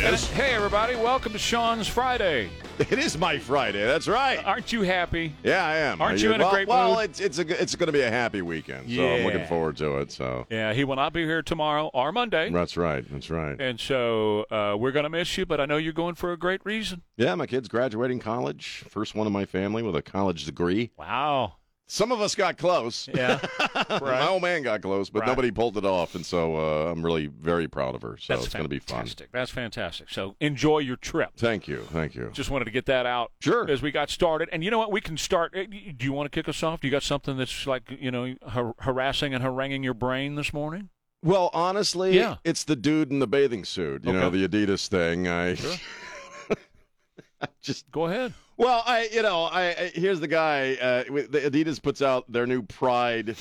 Yes. Hey, everybody, welcome to Sean's Friday. It is my Friday. That's right. Aren't you happy? Yeah, I am. Aren't Are you in a well, great well, mood? it's it's a, it's going to be a happy weekend, so I'm looking forward to it. So Yeah, he will not be here tomorrow or Monday. that's right. That's right. And so uh, we're going to miss you, but I know you're going for a great reason. Yeah, my kid's graduating college. First one in my family with a college degree. Wow. Some of us got close. Yeah. My old man got close, but Right. nobody pulled it off, and so uh, I'm really very proud of her. So That's it's going to be fun. fantastic. That's fantastic. So enjoy your trip. Thank you. Thank you. Just wanted to get that out Sure. as we got started. And you know what? We can start. eh, Do you want to kick us off? Do you got something that's like, you know, har- harassing and haranguing your brain this morning? Well, honestly, Yeah. it's the dude in the bathing suit. You know, the Adidas thing. I just Go ahead. Well, I you know I, I here's the guy. Uh, the Adidas puts out their new Pride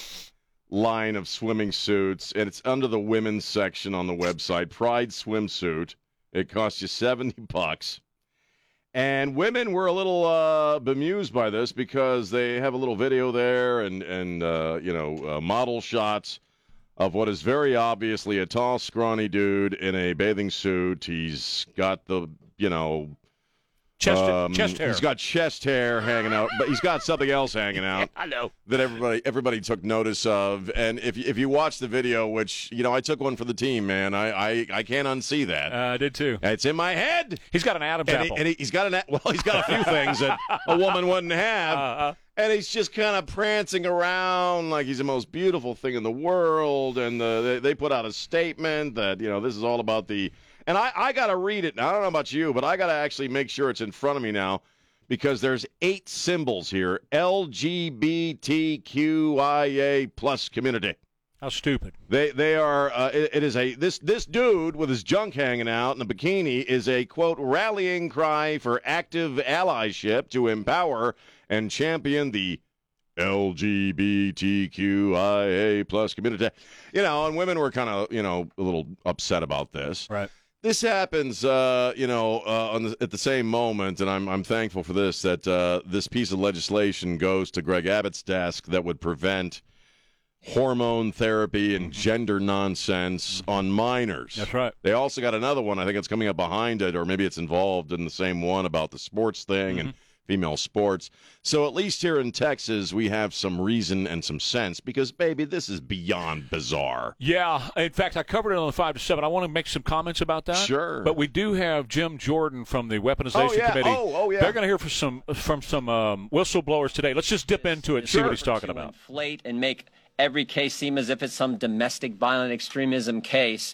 line of swimming suits, and it's under the women's section on the website. Pride swimsuit. It costs you seventy bucks. And women were a little uh, bemused by this because they have a little video there and and uh, you know uh, model shots of what is very obviously a tall, scrawny dude in a bathing suit. He's got the you know Chest, um, chest hair. He's got chest hair hanging out, but he's got something else hanging out I know. that everybody everybody took notice of. And if if you watch the video, which you know I took one for the team, man, I I, I can't unsee that. Uh, I did too. it's in my head. He's got an Adam's And, he, apple. and he, he's got an well, he's got a few things that a woman wouldn't have. Uh-uh. And he's just kind of prancing around like he's the most beautiful thing in the world. And the, they, they put out a statement that, you know, this is all about the. And I, I got to read it. Now, I don't know about you, but I got to actually make sure it's in front of me now because there's eight symbols here LGBTQIA plus community. How stupid. They they are uh, it, it is a this this dude with his junk hanging out in a bikini is a quote rallying cry for active allyship to empower and champion the LGBTQIA plus community. You know, and women were kind of you know a little upset about this. Right. This happens, uh, you know, uh, on the, at the same moment, and I'm I'm thankful for this that uh, this piece of legislation goes to Greg Abbott's desk that would prevent hormone therapy and gender nonsense on minors. That's right. They also got another one. I think it's coming up behind it, or maybe it's involved in the same one about the sports thing and female sports. So at least here in Texas, we have some reason and some sense because, baby, this is beyond bizarre. Yeah. In fact, I covered it on the five to seven. I want to make some comments about that. Sure. But we do have Jim Jordan from the weaponization Oh, yeah. committee. Oh, oh, yeah. They're going to hear from some from some um, whistleblowers today. Let's just dip into it and see what he's talking about. inflate and make every case seem as if it's some domestic violent extremism case.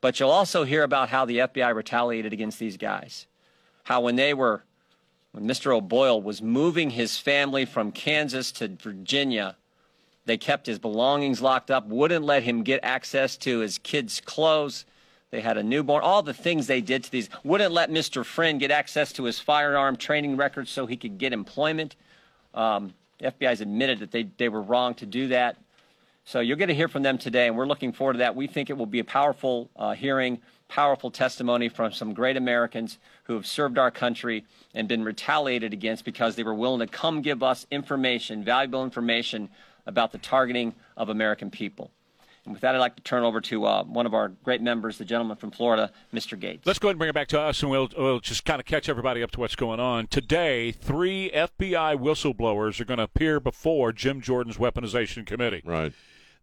But you'll also hear about how the FBI retaliated against these guys. How when they were, when Mr. O'Boyle was moving his family from Kansas to Virginia, they kept his belongings locked up, wouldn't let him get access to his kids' clothes. They had a newborn, all the things they did to these, wouldn't let Mr. Friend get access to his firearm training records so he could get employment. Um, the FBI's admitted that they, they were wrong to do that. So you're going to hear from them today, and we're looking forward to that. We think it will be a powerful uh, hearing, powerful testimony from some great Americans who have served our country and been retaliated against because they were willing to come give us information, valuable information about the targeting of American people. And with that, I'd like to turn over to uh, one of our great members, the gentleman from Florida, Mr. Gaetz. Let's go ahead and bring it back to us, and we'll, we'll just kind of catch everybody up to what's going on. Today, three FBI whistleblowers are going to appear before Jim Jordan's weaponization committee. Right.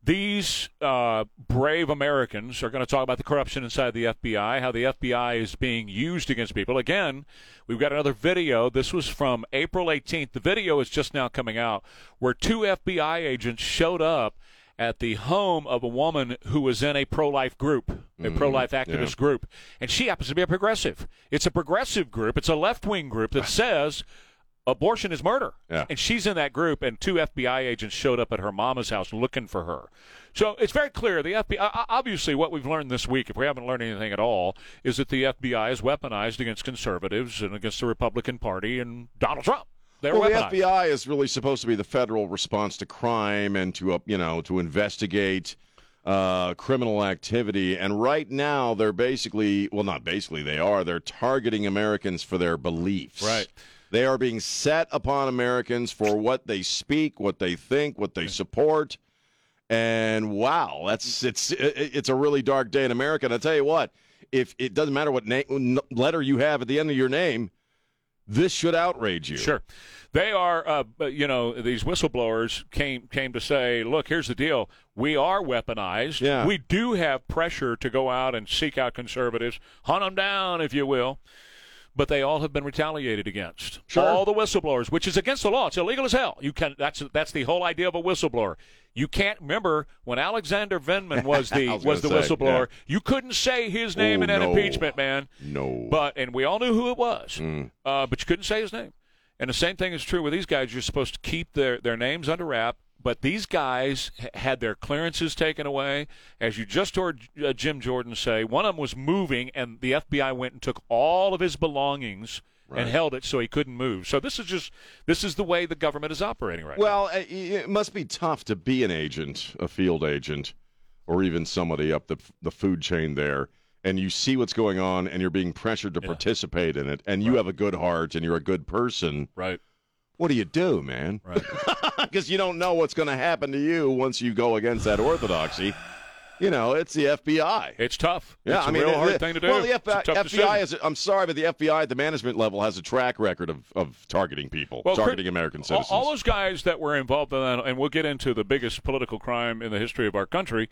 These uh, brave Americans are going to talk about the corruption inside the FBI, how the FBI is being used against people. Again, we've got another video. This was from April 18th. The video is just now coming out where two FBI agents showed up at the home of a woman who was in a pro-life group, a Mm-hmm. pro-life activist group, and she happens to be a progressive. It's a progressive group. It's a left-wing group that says abortion is murder. Yeah. And she's in that group, and two FBI agents showed up at her mama's house looking for her. So it's very clear the FBI. Obviously, what we've learned this week, if we haven't learned anything at all, is that the FBI is weaponized against conservatives and against the Republican Party and Donald Trump. They're well, weaponized. the FBI is really supposed to be the federal response to crime and to uh, you know to investigate uh, criminal activity. And right now, they're basically well, not basically, they are. They're targeting Americans for their beliefs. Right. They are being set upon Americans for what they speak, what they think, what they support. And wow, that's it's it's a really dark day in America. And I tell you what, if it doesn't matter what name, letter you have at the end of your name, this should outrage you. Sure, they are. Uh, you know, these whistleblowers came came to say, "Look, here's the deal: we are weaponized. Yeah. We do have pressure to go out and seek out conservatives, hunt them down, if you will." But they all have been retaliated against. Sure. All the whistleblowers, which is against the law. It's illegal as hell. You can. That's that's the whole idea of a whistleblower. You can't remember when Alexander Vindman was the was was, the say, whistleblower. yeah. You couldn't say his name Oh, in an no. impeachment, man. No. But and we all knew who it was, Mm. uh, but you couldn't say his name. And the same thing is true with these guys. You're supposed to keep their their names under wrap. But these guys h- had their clearances taken away, as you just heard uh, Jim Jordan say. One of them was moving, and the FBI went and took all of his belongings and held it so he couldn't move. So this is just this is the way the government is operating right now. Well, uh, it must be tough to be an agent, a field agent, or even somebody up the the food chain there, and you see what's going on, and you're being pressured to participate in it, and you have a good heart, and you're a good person. Right. What do you do, man? Right. Because you don't know what's going to happen to you once you go against that orthodoxy. You know, it's the FBI. It's tough. Yeah, it's a I mean, real it- hard it- thing to do. Well, the a FBI, decision. FBI is. I'm sorry, but the FBI at the management level has a track record of, of targeting people, Well, targeting American citizens. All, those guys that were involved in that, and we'll get into the biggest political crime in the history of our country.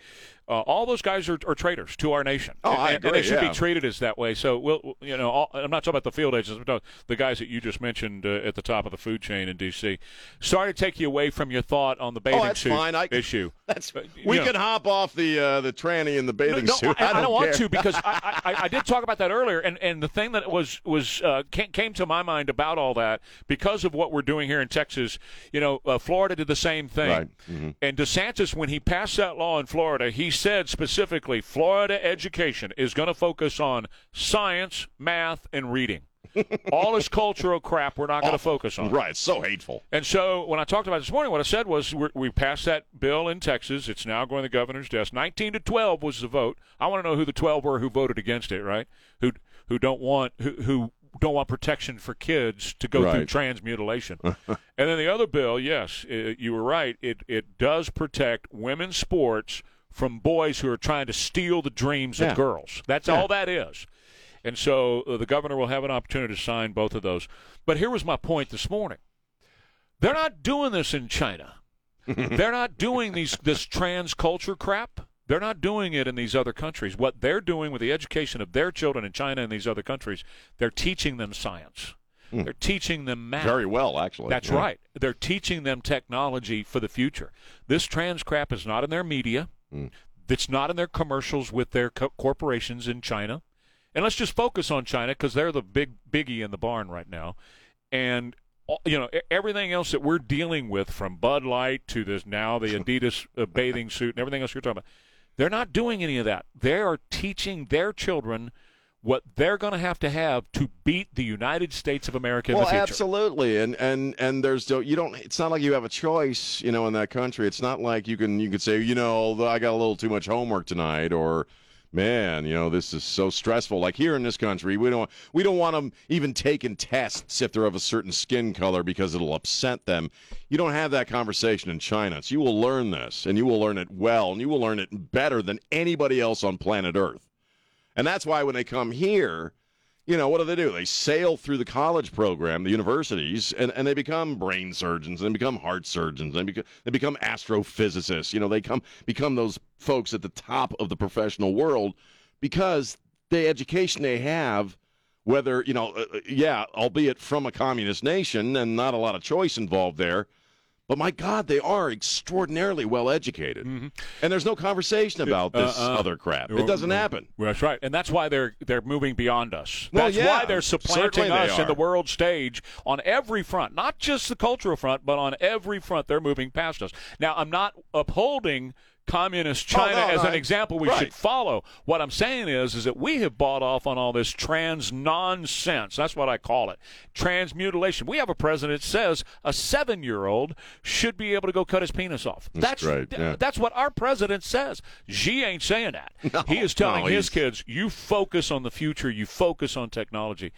Uh, all those guys are, are traitors to our nation. Oh, and, I and- and they should yeah. be treated as that way. So, we'll, you know, all, I'm not talking about the field agents. I'm talking the guys that you just mentioned uh, at the top of the food chain in D.C. Sorry to take you away from your thought on the bathing oh, that's suit fine. I, issue. That's But, you we know. can hop off the uh, the tranny in the bathing no, suit. I, I don't, want care. to because I, I, I did talk about that earlier, and, and the thing that was was uh, came, to my mind about all that because of what we're doing here in Texas. You know, uh, Florida did the same thing, Right. Mhm. and DeSantis, when he passed that law in Florida, he said specifically, Florida education is going to focus on science, math, and reading. All this cultural crap we're not going to focus on. Right, it's so hateful. And so when I talked about it this morning, what I said was we're, we passed that bill in Texas. It's now going to the governor's desk. 19 to 12 was the vote. I want to know who the 12 were who voted against it, right? Who who don't want who, who don't want protection for kids to go through Right. trans mutilation. and then the other bill, yes, i you were right. It it does protect women's sports from boys who are trying to steal the dreams Yeah. of girls. That's Yeah. all that is. And so uh, the governor will have an opportunity to sign both of those. But here was my point this morning. They're not doing this in China. they're not doing these this trans culture crap. They're not doing it in these other countries. What they're doing with the education of their children in China and these other countries, they're teaching them science. They're teaching them math. Very well, actually. That's Yeah. right. They're teaching them technology for the future. This trans crap is not in their media. Mm. It's not in their commercials with their co- corporations in China. And let's just focus on China because they're the big biggie in the barn right now. And you know everything else that we're dealing with, from Bud Light to this now the Adidas uh, bathing suit and everything else you're talking about, they're not doing any of that. They are teaching their children what they're going to have to have to beat the United States of America in well, the future. absolutely, and and and there's you don't. It's not like you have a choice, you know, in that country. It's not like you can you could say, you know, I got a little too much homework tonight, or man, you know, this is so stressful. Like here in this country, we don't we don't want them even taking tests if they're of a certain skin color because it'll upset them. You don't have that conversation in China, so you will learn this, and you will learn it well, and you will learn it better than anybody else on planet Earth. And that's why when they come here, you know, what do they do? They sail through the college program, the universities, and, and they become brain surgeons, and they become heart surgeons, and become, they become astrophysicists. You know, they come become those folks at the top of the professional world because the education they have, whether you know, uh, uh, yeah, albeit from a communist nation and not a lot of choice involved there. But my God, they are extraordinarily well educated, and there's no conversation about this Uh, uh, other crap. It doesn't happen. Well, that's right, and that's why they're they're moving beyond us. Well, that's yeah, why they're supplanting certainly they us in the world stage on every front, not just the cultural front, but on every front. They're moving past us. Now, I'm not upholding communist oh, China Oh, no, as no, an example we right. should follow. What I'm saying is, is that we have bought off on all this trans nonsense. That's what I call it, transmutilation. We have a president that says a seven-year-old should be able to go cut his penis off. That's right, yeah. that's what our president says. Xi ain't saying that. he is telling no, his kids, you focus on the future, you focus on technology.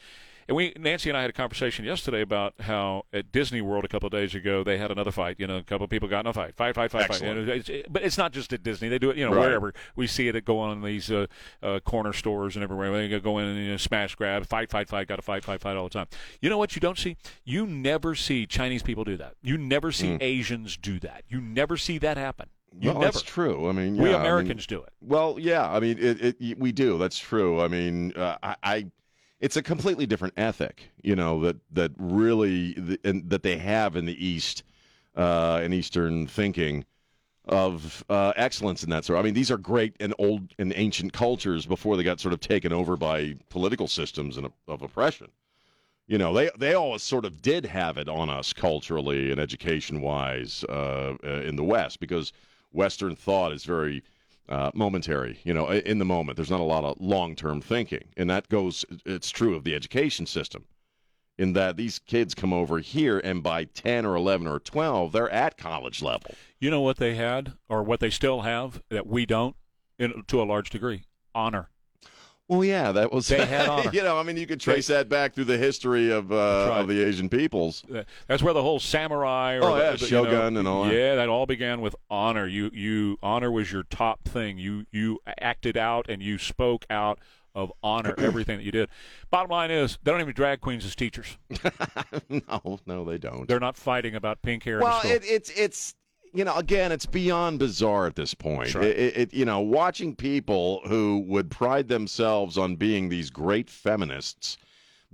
And we, Nancy and I had a conversation yesterday about how at Disney World a couple of days ago they had another fight. You know, a couple of people got in a fight, fight, fight, fight, fight. Excellent. And it's- it- but it's not just at Disney; they do it, you know, Right. wherever we see it. Go on in these uh, uh, corner stores and everywhere. They go in and you know, smash, grab, fight, fight, fight. Got to fight, fight, fight all the time. You know what? You don't see. You never see Chinese people do that. You never see Asians do that. You never see that happen. You well, never. that's true. I mean, We yeah, I mean- Americans do it. Well, yeah. I mean, it, it, we do. That's true. I mean, uh, I, I, it's a completely different ethic, you know, that that really th- and that they have in the East, uh, in Eastern thinking of uh, excellence in that sort. I mean, these are great and old and ancient cultures before they got sort of taken over by political systems and of oppression. You know, they they always sort of did have it on us culturally and education wise uh, uh, in the West because Western thought is very uh, momentary. You know, in the moment, there's not a lot of long term thinking, and that goes. It's true of the education system, in that these kids come over here, and by ten or eleven or twelve, they're at college level. You know what they had, or what they still have that we don't, in, to a large degree, honor. Well, yeah, that was. They had honor. you know, I mean, you could trace that back through the history of uh, right. of the Asian peoples. Uh, That's where the whole samurai or Oh, the, yeah, the- you shogun know, and all. Yeah, that all began with honor. You you honor was your top thing. You you acted out and you spoke out of honor everything that you did. Bottom line is they don't even drag queens as teachers. no, no, they don't. They're not fighting about pink hair. well, it, it's it's you know again it's beyond bizarre at this point. Sure. It, it, you know watching people who would pride themselves on being these great feminists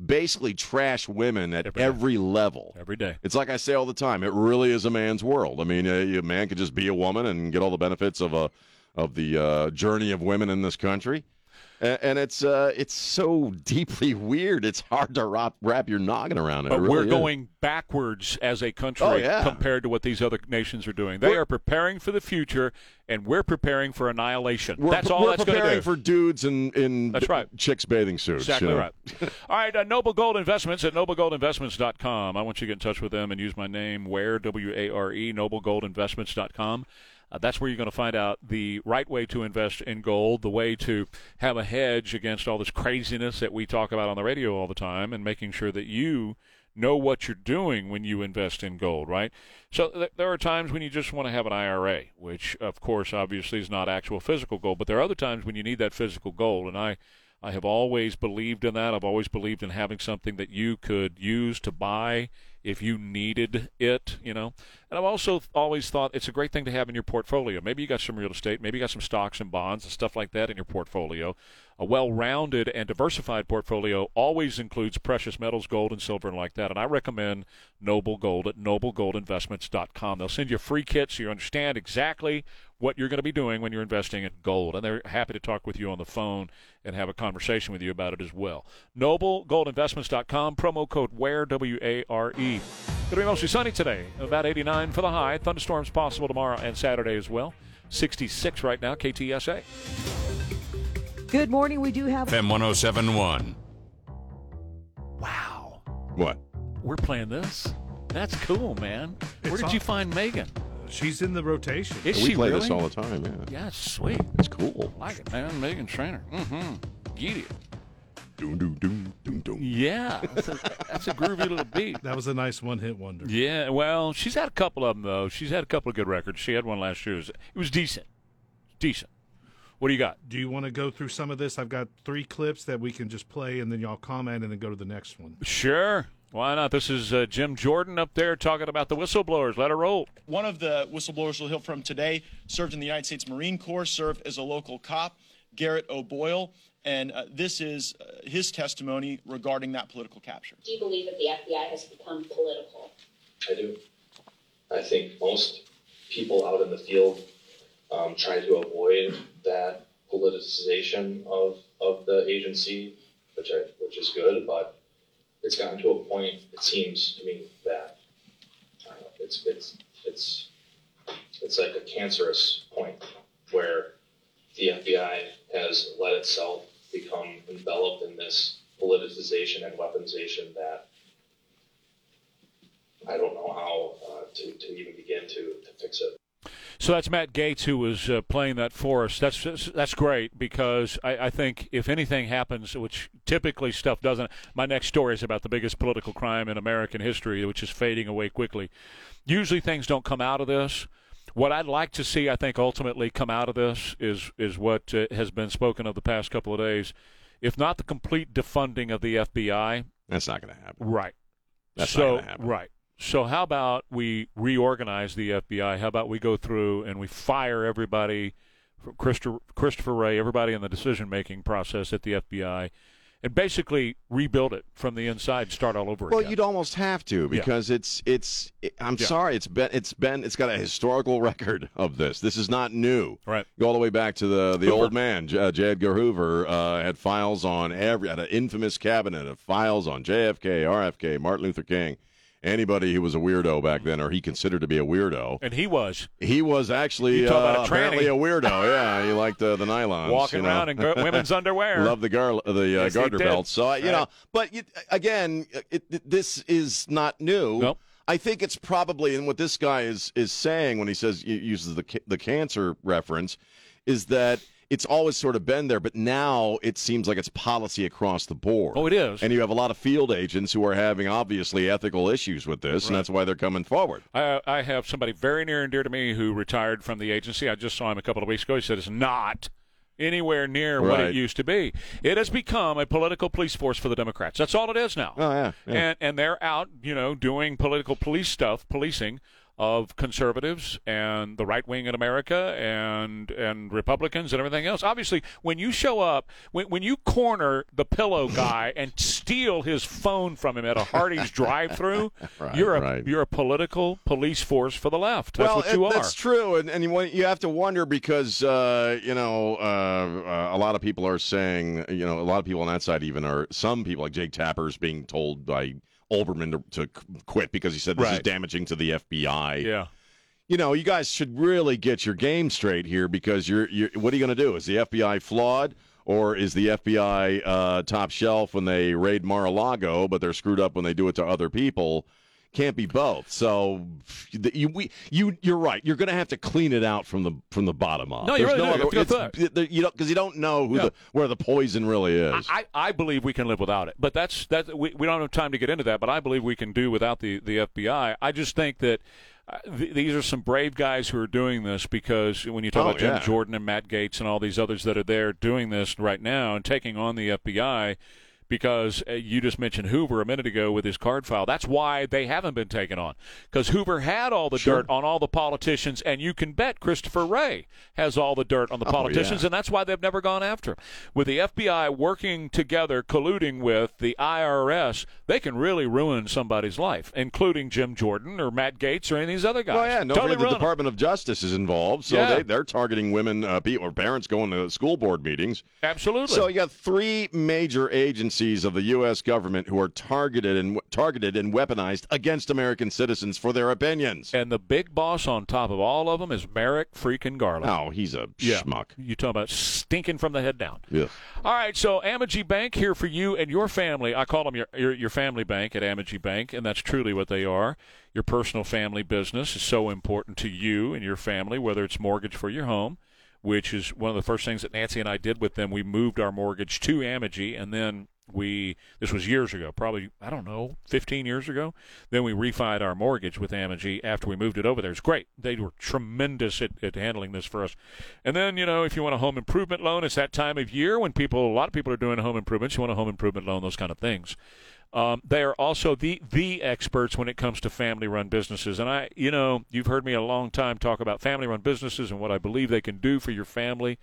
basically trash women at Every every, level. every day. It's like I say all the time. It really is a man's world. I mean, a, a man could just be a woman and get all the benefits of a of the uh, journey of women in this country. And, and it's uh, it's so deeply weird. It's hard to wrap, wrap your noggin around it. But It really we're is. going backwards as a country Oh, yeah. compared to what these other nations are doing. They We're- are preparing for the future, and we're preparing for annihilation. That's all we're that's going to preparing for dudes in in That's right. chicks bathing suits. Exactly you know. right. All right, uh, Noble Gold Investments at noblegoldinvestments.com. I want you to get in touch with them and use my name, Ware, W A R E, noblegoldinvestments.com. Uh, that's where you're going to find out the right way to invest in gold, the way to have a hedge against all this craziness that we talk about on the radio all the time, and making sure that you know what you're doing when you invest in gold, right? So th- there are times when you just want to have an IRA, which, of course, obviously is not actual physical gold, but there are other times when you need that physical gold, and I. I have always believed in that. I've always believed in having something that you could use to buy if you needed it, you know. And I've also always thought it's a great thing to have in your portfolio. Maybe you got some real estate, maybe you got some stocks and bonds and stuff like that in your portfolio. A well-rounded and diversified portfolio always includes precious metals, gold and silver and like that. And I recommend Noble Gold at noblegoldinvestments.com. They'll send you a free kit so you understand exactly what you're going to be doing when you're investing in gold. And they're happy to talk with you on the phone and have a conversation with you about it as well. NobleGoldInvestments.com, promo code WARE, W A R E. Going to be mostly sunny today, about 89 for the high. Thunderstorms possible tomorrow and Saturday as well. 66 right now, KTSA. Good morning. We do have FM 1071. Wow. What? We're playing this. That's cool, man. Where It's did on- you find Meghan? She's in the rotation. Is we she play really? this all the time. Yeah, Yeah, sweet. it's cool. Like it, man. Meghan Trainor. Mm-hmm. Get it. Doom, doom, doom, doom, doom. Yeah, that's a, that's a groovy little beat. That was a nice one-hit wonder. Yeah, well, she's had a couple of them though. She's had a couple of good records. She had one last year. It was, it was decent, decent. What do you got? Do you want to go through some of this? I've got three clips that we can just play, and then y'all comment, and then go to the next one. Sure. Why not? This is uh, Jim Jordan up there talking about the whistleblowers. Let her roll. One of the whistleblowers we'll hear from today served in the United States Marine Corps, served as a local cop, Garrett O'Boyle, and uh, this is uh, his testimony regarding that political capture. Do you believe that the FBI has become political? I do. I think most people out in the field um, try to avoid that politicization of, of the agency, which I, which is good, but it's gotten to a point, it seems to me, that uh, it's, it's, it's, it's like a cancerous point where the FBI has let itself become enveloped in this politicization and weaponization that I don't know how uh, to, to even begin to, to fix it. So that's Matt Gaetz who was uh, playing that for us. That's that's great because I, I, think if anything happens, which typically stuff doesn't. My next story is about the biggest political crime in American history, which is fading away quickly. Usually things don't come out of this. What I'd like to see, I think, ultimately come out of this is is what uh, has been spoken of the past couple of days. If not the complete defunding of the FBI, that's not going to happen. Right. That's so, not going to happen. Right. So how about we reorganize the FBI? How about we go through and we fire everybody, Christopher, Christopher Wray, everybody in the decision-making process at the FBI, and basically rebuild it from the inside start all over again. well, again. you'd almost have to because yeah. it's it's. It, I'm Yeah. sorry, it's been it's been it's got a historical record of this. This is not new. Right. Go all the way back to the the Hoover. old man, J- uh, J. Edgar Hoover, uh, had files on every had an infamous cabinet of files on JFK, RFK, Martin Luther King. Anybody who was a weirdo back then, or he considered to be a weirdo, and he was. he was actually uh, a apparently a weirdo. Yeah, he liked uh, the nylons, Walking you know. around in women's underwear. Love the gar- the uh, Yes, garter did. belts. So I- you Right. know, but you, again, it, it- this is not new. Nope. I think it's probably, and what this guy is is saying when he says he uses the ca- the cancer reference, is that it's always sort of been there, but now it seems like it's policy across the board. Oh, it is. And you have a lot of field agents who are having obviously ethical issues with this, and that's why they're coming forward. I, I have somebody very near and dear to me who retired from the agency. I just saw him a couple of weeks ago. He said it's not anywhere near what it used to be. It has become a political police force for the Democrats. That's all it is now. Oh yeah, yeah. And and they're out, you know, doing political police stuff, policing of conservatives and the right wing in America and and Republicans and everything else. Obviously, when you show up, when when you corner the pillow guy and steal his phone from him at a Hardee's drive-through, Right, you're a right. you're a political police force for the left. That's well, what you it- are. That's true, and and you, you have to wonder because uh, you know uh, uh, a lot of people are saying you know a lot of people on that side even are some people like Jake Tapper is being told by Olbermann to, to quit because he said this is damaging to the FBI. yeah. You know, you guys should really get your game straight here because you're you're what are you going to do? Is the FBI flawed? Or is the FBI uh, top shelf when they raid Mar-a-Lago, but they're screwed up when they do it to other people? Can't be both. So you we you you're right. You're going to have to clean it out from the from the bottom up. No, you There's really do. You have to go it's- through you don't because you don't know Yeah. the where the poison really is. I, I believe we can live without it, but that's that. We, we don't have time to get into that, but I believe we can do without the the FBI. I just think that uh, th- these are some brave guys who are doing this because when you talk Oh, about Jim yeah. Jordan and Matt Gaetz and all these others that are there doing this right now and taking on the FBI. Because uh, you just mentioned Hoover a minute ago with his card file. That's why they haven't been taken on. Because Hoover had all the Sure. dirt on all the politicians, and you can bet Christopher Wray has all the dirt on the Oh, politicians, yeah. and that's why they've never gone after him. With the FBI working together, colluding with the IRS, they can really ruin somebody's life, including Jim Jordan or Matt Gaetz or any of these other guys. Well, yeah, no, totally the. Department of Justice is involved, so Yeah. they, they're targeting women uh, or parents going to school board meetings. Absolutely. So you got three major agencies of the U.S. government who are targeted and targeted and weaponized against American citizens for their opinions. and the big boss on top of all of them is Merrick freaking Garland. Oh, he's a Yeah. schmuck. You talking about stinking from the head down. Yeah. All right, so Amegy Bank here for you and your family. I call them your, your your family bank at Amegy Bank, and that's truly what they are. Your personal family business is so important to you and your family, whether it's mortgage for your home, which is one of the first things that Nancy and I did with them. We moved our mortgage to Amegy, and then We this was years ago, probably I don't know, 15 years ago. Then we refied our mortgage with Amegy after we moved it over there. It's great. They were tremendous at, at handling this for us. And then you know, if you want a home improvement loan, it's that time of year when people, a lot of people are doing home improvements. You want a home improvement loan, those kind of things. Um, they are also the the experts when it comes to family run businesses. And I, you know, you've heard me a long time talk about family run businesses and what I believe they can do for your family.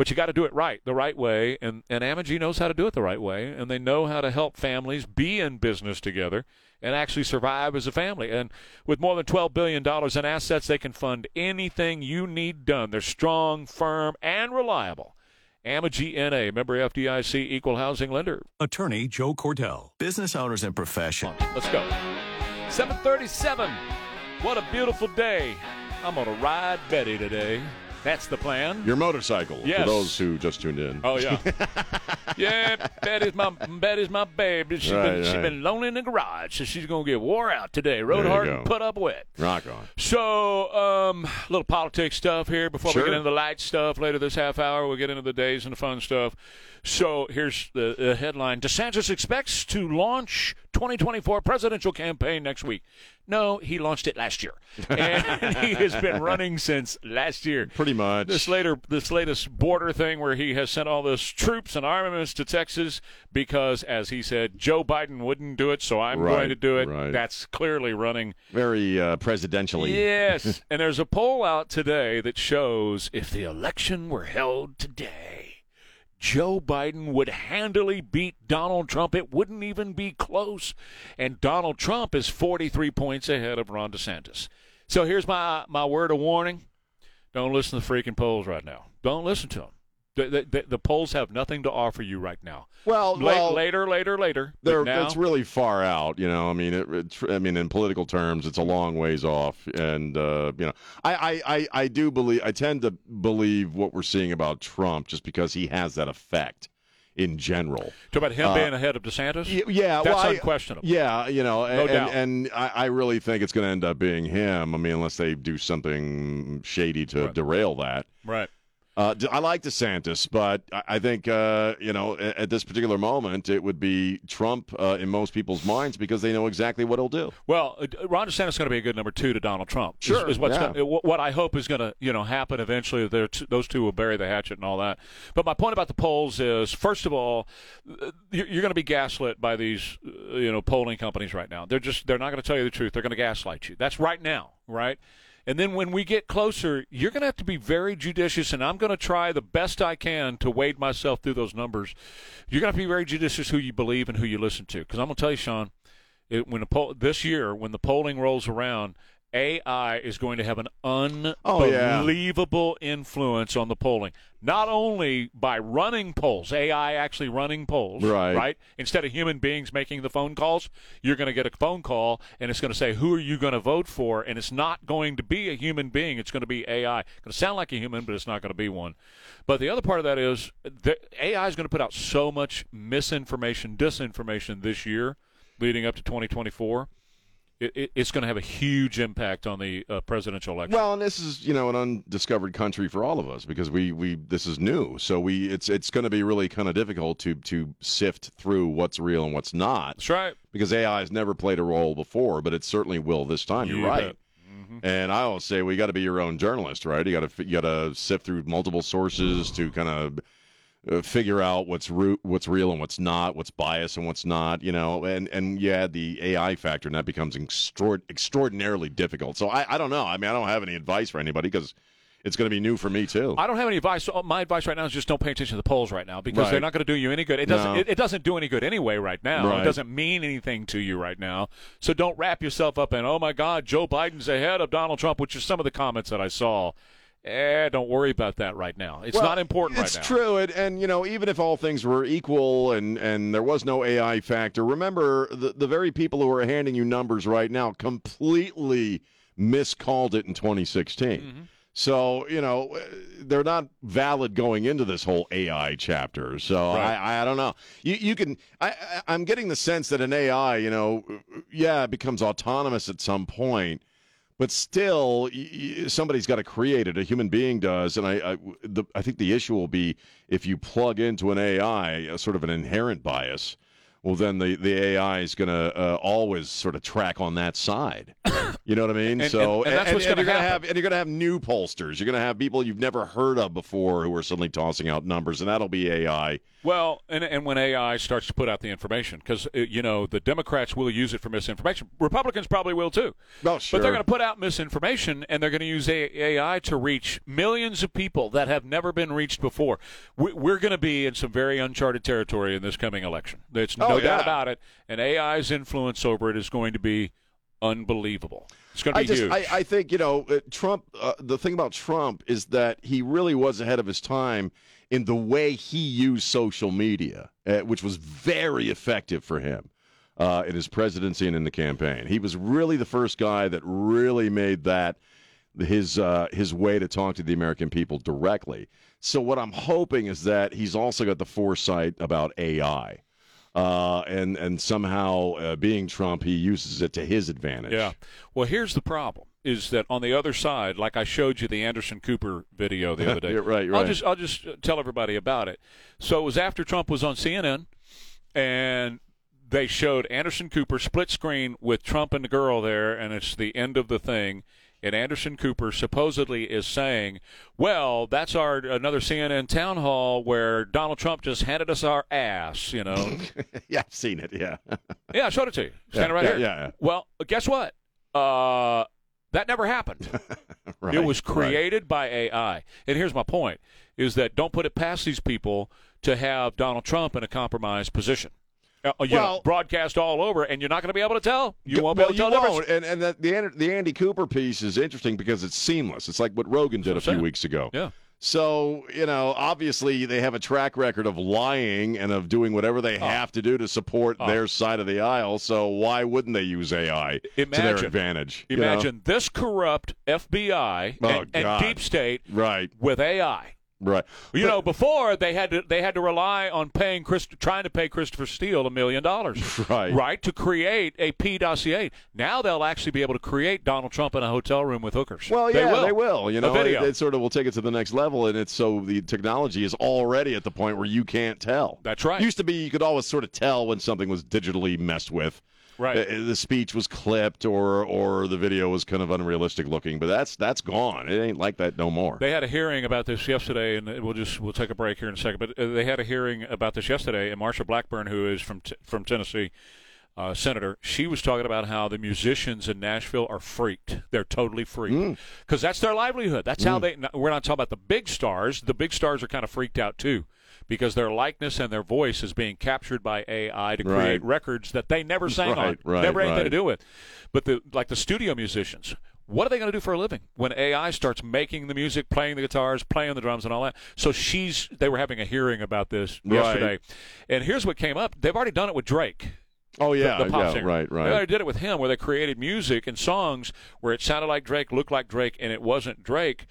But you got to do it right, the right way, and and Amegy knows how to do it the right way, and they know how to help families be in business together and actually survive as a family. And with more than twelve billion dollars in assets, they can fund anything you need done. They're strong, firm, and reliable. Amegy NA, member FDIC, equal housing lender. Attorney Joe Cordell, business owners and profession. Let's go. 737. What a beautiful day. I'm going to ride Betty today. That's the plan. Your motorcycle, Yes. for those who just tuned in. Oh yeah, yeah. Betty's my Betty's my baby. She's Right, been she's right. been lonely in the garage, so she's gonna get wore out today. Rode hard go. and put up wet. Rock on. So, um, a little politics stuff here before Sure. we get into the light stuff later this half hour. We'll get into the days and the fun stuff. So, here's the, the headline DeSantis expects to launch 2024 presidential campaign next week. No, he launched it last year. And he has been running since last year. Pretty much. This later this latest border thing where he has sent all this troops and armaments to Texas because as he said Joe Biden wouldn't do it, so I'm Right, going to do it. right. That's clearly running Very uh, presidentially. Yes. and there's a poll out today that shows if the election were held today, Joe Biden would handily beat Donald Trump. It wouldn't even be close. And Donald Trump is 43 points ahead of Ron DeSantis. So here's my, my word of warning. Don't listen to the freaking polls right now. Don't listen to them. The, the, the, polls have nothing to offer you right now. Well, La- well, later, later, later. They're, now, it's really far out, you know. I mean, it, it's, I mean, in political terms, it's a long ways off, and uh, you know, I, I, I, I do believe, I tend to believe what we're seeing about Trump, just because he has that effect in general. Talk about him Uh, being ahead of DeSantis? Yeah, That's well, I- unquestionable. Yeah, you know, No and, doubt. and, and I, I really think it's going to end up being him. I mean, unless they do something shady to derail that. Right. Uh, I like DeSantis, but I think uh, you know at, this particular moment it would be Trump uh, in most people's minds because they know exactly what he'll do. Well, uh, Ron DeSantis is going to be a good number two to Donald Trump. Sure, is, what's yeah. gonna, what I hope is going to you know happen eventually. T- those two will bury the hatchet and all that. But my point about the polls is, first of all, uh, you're, going to be gaslit by these uh, you know polling companies right now. They're just they're not going to tell you the truth. They're going to gaslight you. That's right now, right? And then when we get closer, you're going to have to be very judicious, and I'm going to try the best I can to wade myself through those numbers. You're going to have to be very judicious who you believe and who you listen to. Because I'm going to tell you, Sean, it, when poll, this year, when the polling rolls around, AI is going to have an Oh, yeah. unbelievable influence on the polling. Not only by running polls, AI actually running polls, Right. right? Instead of human beings making the phone calls, you're going to get a phone call and it's going to say, "Who are you going to vote for?" And it's not going to be a human being; it's going to be AI. It's going to sound like a human, but it's not going to be one. But the other part of that is AI is going to put out so much misinformation, disinformation this year, leading up to 2024. It, it, it's going to have a huge impact on the uh, presidential election. Well, and this is you know an undiscovered country for all of us because we we this is new, so we it's it's going to be really kind of difficult to to sift through what's real and what's not. That's right. Because AI has never played a role before, but it certainly will this time. You You're right. bet. And I always say we got to be your own journalist, right? You got to you got to sift through multiple sources to kind of figure out what's ru- what's real and what's not, what's bias and what's not, you know. And and you add the AI factor, and that becomes extraord- extraordinarily difficult. So I, I don't know. I mean, I don't have any advice for anybody because it's going to be new for me too. I don't have any advice. Uh, My advice right now is just don't pay attention to the polls right now because Right. they're not going to do you any good. It doesn't. No. It, it doesn't do any good anyway right now. Right. It doesn't mean anything to you right now. So don't wrap yourself up in oh my God, Joe Biden's ahead of Donald Trump, which is some of the comments that I saw. Eh, don't worry about that right now. It's Well, not important It's right now. true, and, and you know, even if all things were equal and and there was no AI factor, remember the the very people who are handing you numbers right now completely miscalled it in 2016. Mm-hmm. So you know they're not valid going into this whole AI chapter. So Right. I, I don't know. You you can I, I I'm getting the sense that an AI, you know, yeah, it becomes autonomous at some point. But still, somebody's got to create it. A human being does, and I, I, the, I think the issue will be if you plug into an AI a sort of an inherent bias. Well, then the, the AI is going to uh, always sort of track on that side. You know what I mean? And- so, and- and that's what's you're gonna gonna happen. have, and you're going to have new pollsters. You're going to have people you've never heard of before who are suddenly tossing out numbers, and that'll be AI. Well, and and when AI starts to put out the information, because you know the Democrats will use it for misinformation, Republicans probably will too. Oh, sure. But they're going to put out misinformation, and they're going to use A- AI to reach millions of people that have never been reached before. We- We're going to be in some very uncharted territory in this coming election. There's no Oh, doubt about it. And AI's influence over it is going to be unbelievable. It's going to I be just, huge. I, I think you know, uh, Trump. Uh, the thing about Trump is that he really was ahead of his time in the way he used social media, uh, which was very effective for him uh, in his presidency and in the campaign. He was really the first guy that really made that his uh, his way to talk to the American people directly. So what I'm hoping is that he's also got the foresight about AI. Uh, and and somehow, uh, being Trump, he uses it to his advantage. Yeah. Well, here's the problem: is that on the other side, like I showed you the Anderson Cooper video the other day. You're right, you're I'll right. just I'll just tell everybody about it. So it was after Trump was on CNN, and they showed Anderson Cooper split screen with Trump and the girl there, and it's the end of the thing. And Anderson Cooper supposedly is saying, "Well, that's our another CNN town hall where Donald Trump just handed us our ass," you know. yeah, I've seen it. Yeah. Yeah, I showed it to you. Yeah, right yeah, here. yeah, yeah. Well, guess what? Uh, that never happened. Right, it was right. created by AI. And here's my point: is that don't put it past these people to have Donald Trump in a compromised position. Uh, you know, Well- broadcast all over, and you're not going to be able to tell. You won't be well, able to tell you won't. difference. And and the the Andy Cooper piece is interesting because it's seamless. It's like what Rogan did a few what I'm saying. weeks ago. Yeah. So you know, obviously they have a track record of lying and of doing whatever Oh. they have to do to support their side of the aisle. So why wouldn't they use AI to their Imagine- advantage? you know? Imagine this corrupt FBI Oh, and, and deep state Right. with AI. Right. You know, before they had to they had to rely on paying Chris, trying to pay Christopher Steele a million dollars, Right. right, to create a P dossier. Now they'll actually be able to create Donald Trump in a hotel room with hookers. Well, they yeah, will. they will. You know. It, it sort of will take it to the next level, and it's so the technology is already at the point where you can't tell. That's right. Used to be you could always sort of tell when something was digitally messed with. Right. Uh, the speech was clipped, or or the video was kind of unrealistic looking, but that's that's gone. It ain't like that no more. They had a hearing about this yesterday, and we'll just we'll take a break here in a second. But uh, they had a hearing about this yesterday, and Marsha Blackburn, who is from t- from Tennessee, uh, senator, she was talking about how the musicians in Nashville are freaked. They're totally freaked because that's their livelihood. That's how they. We're not talking about the big stars. The big stars are kind of freaked out too. Because their likeness and their voice is being captured by AI to create Right. records that they never sang on, Right, right, never anything to do with. But the like the studio musicians, what are they going to do for a living when AI starts making the music, playing the guitars, playing the drums, and all that? So she's they were having a hearing about this Right. yesterday, and here's what came up: they've already done it with Drake. oh yeah, the, the pop yeah, singer. right, They right. already did it with him, where they created music and songs where it sounded like Drake, looked like Drake, and it wasn't Drake.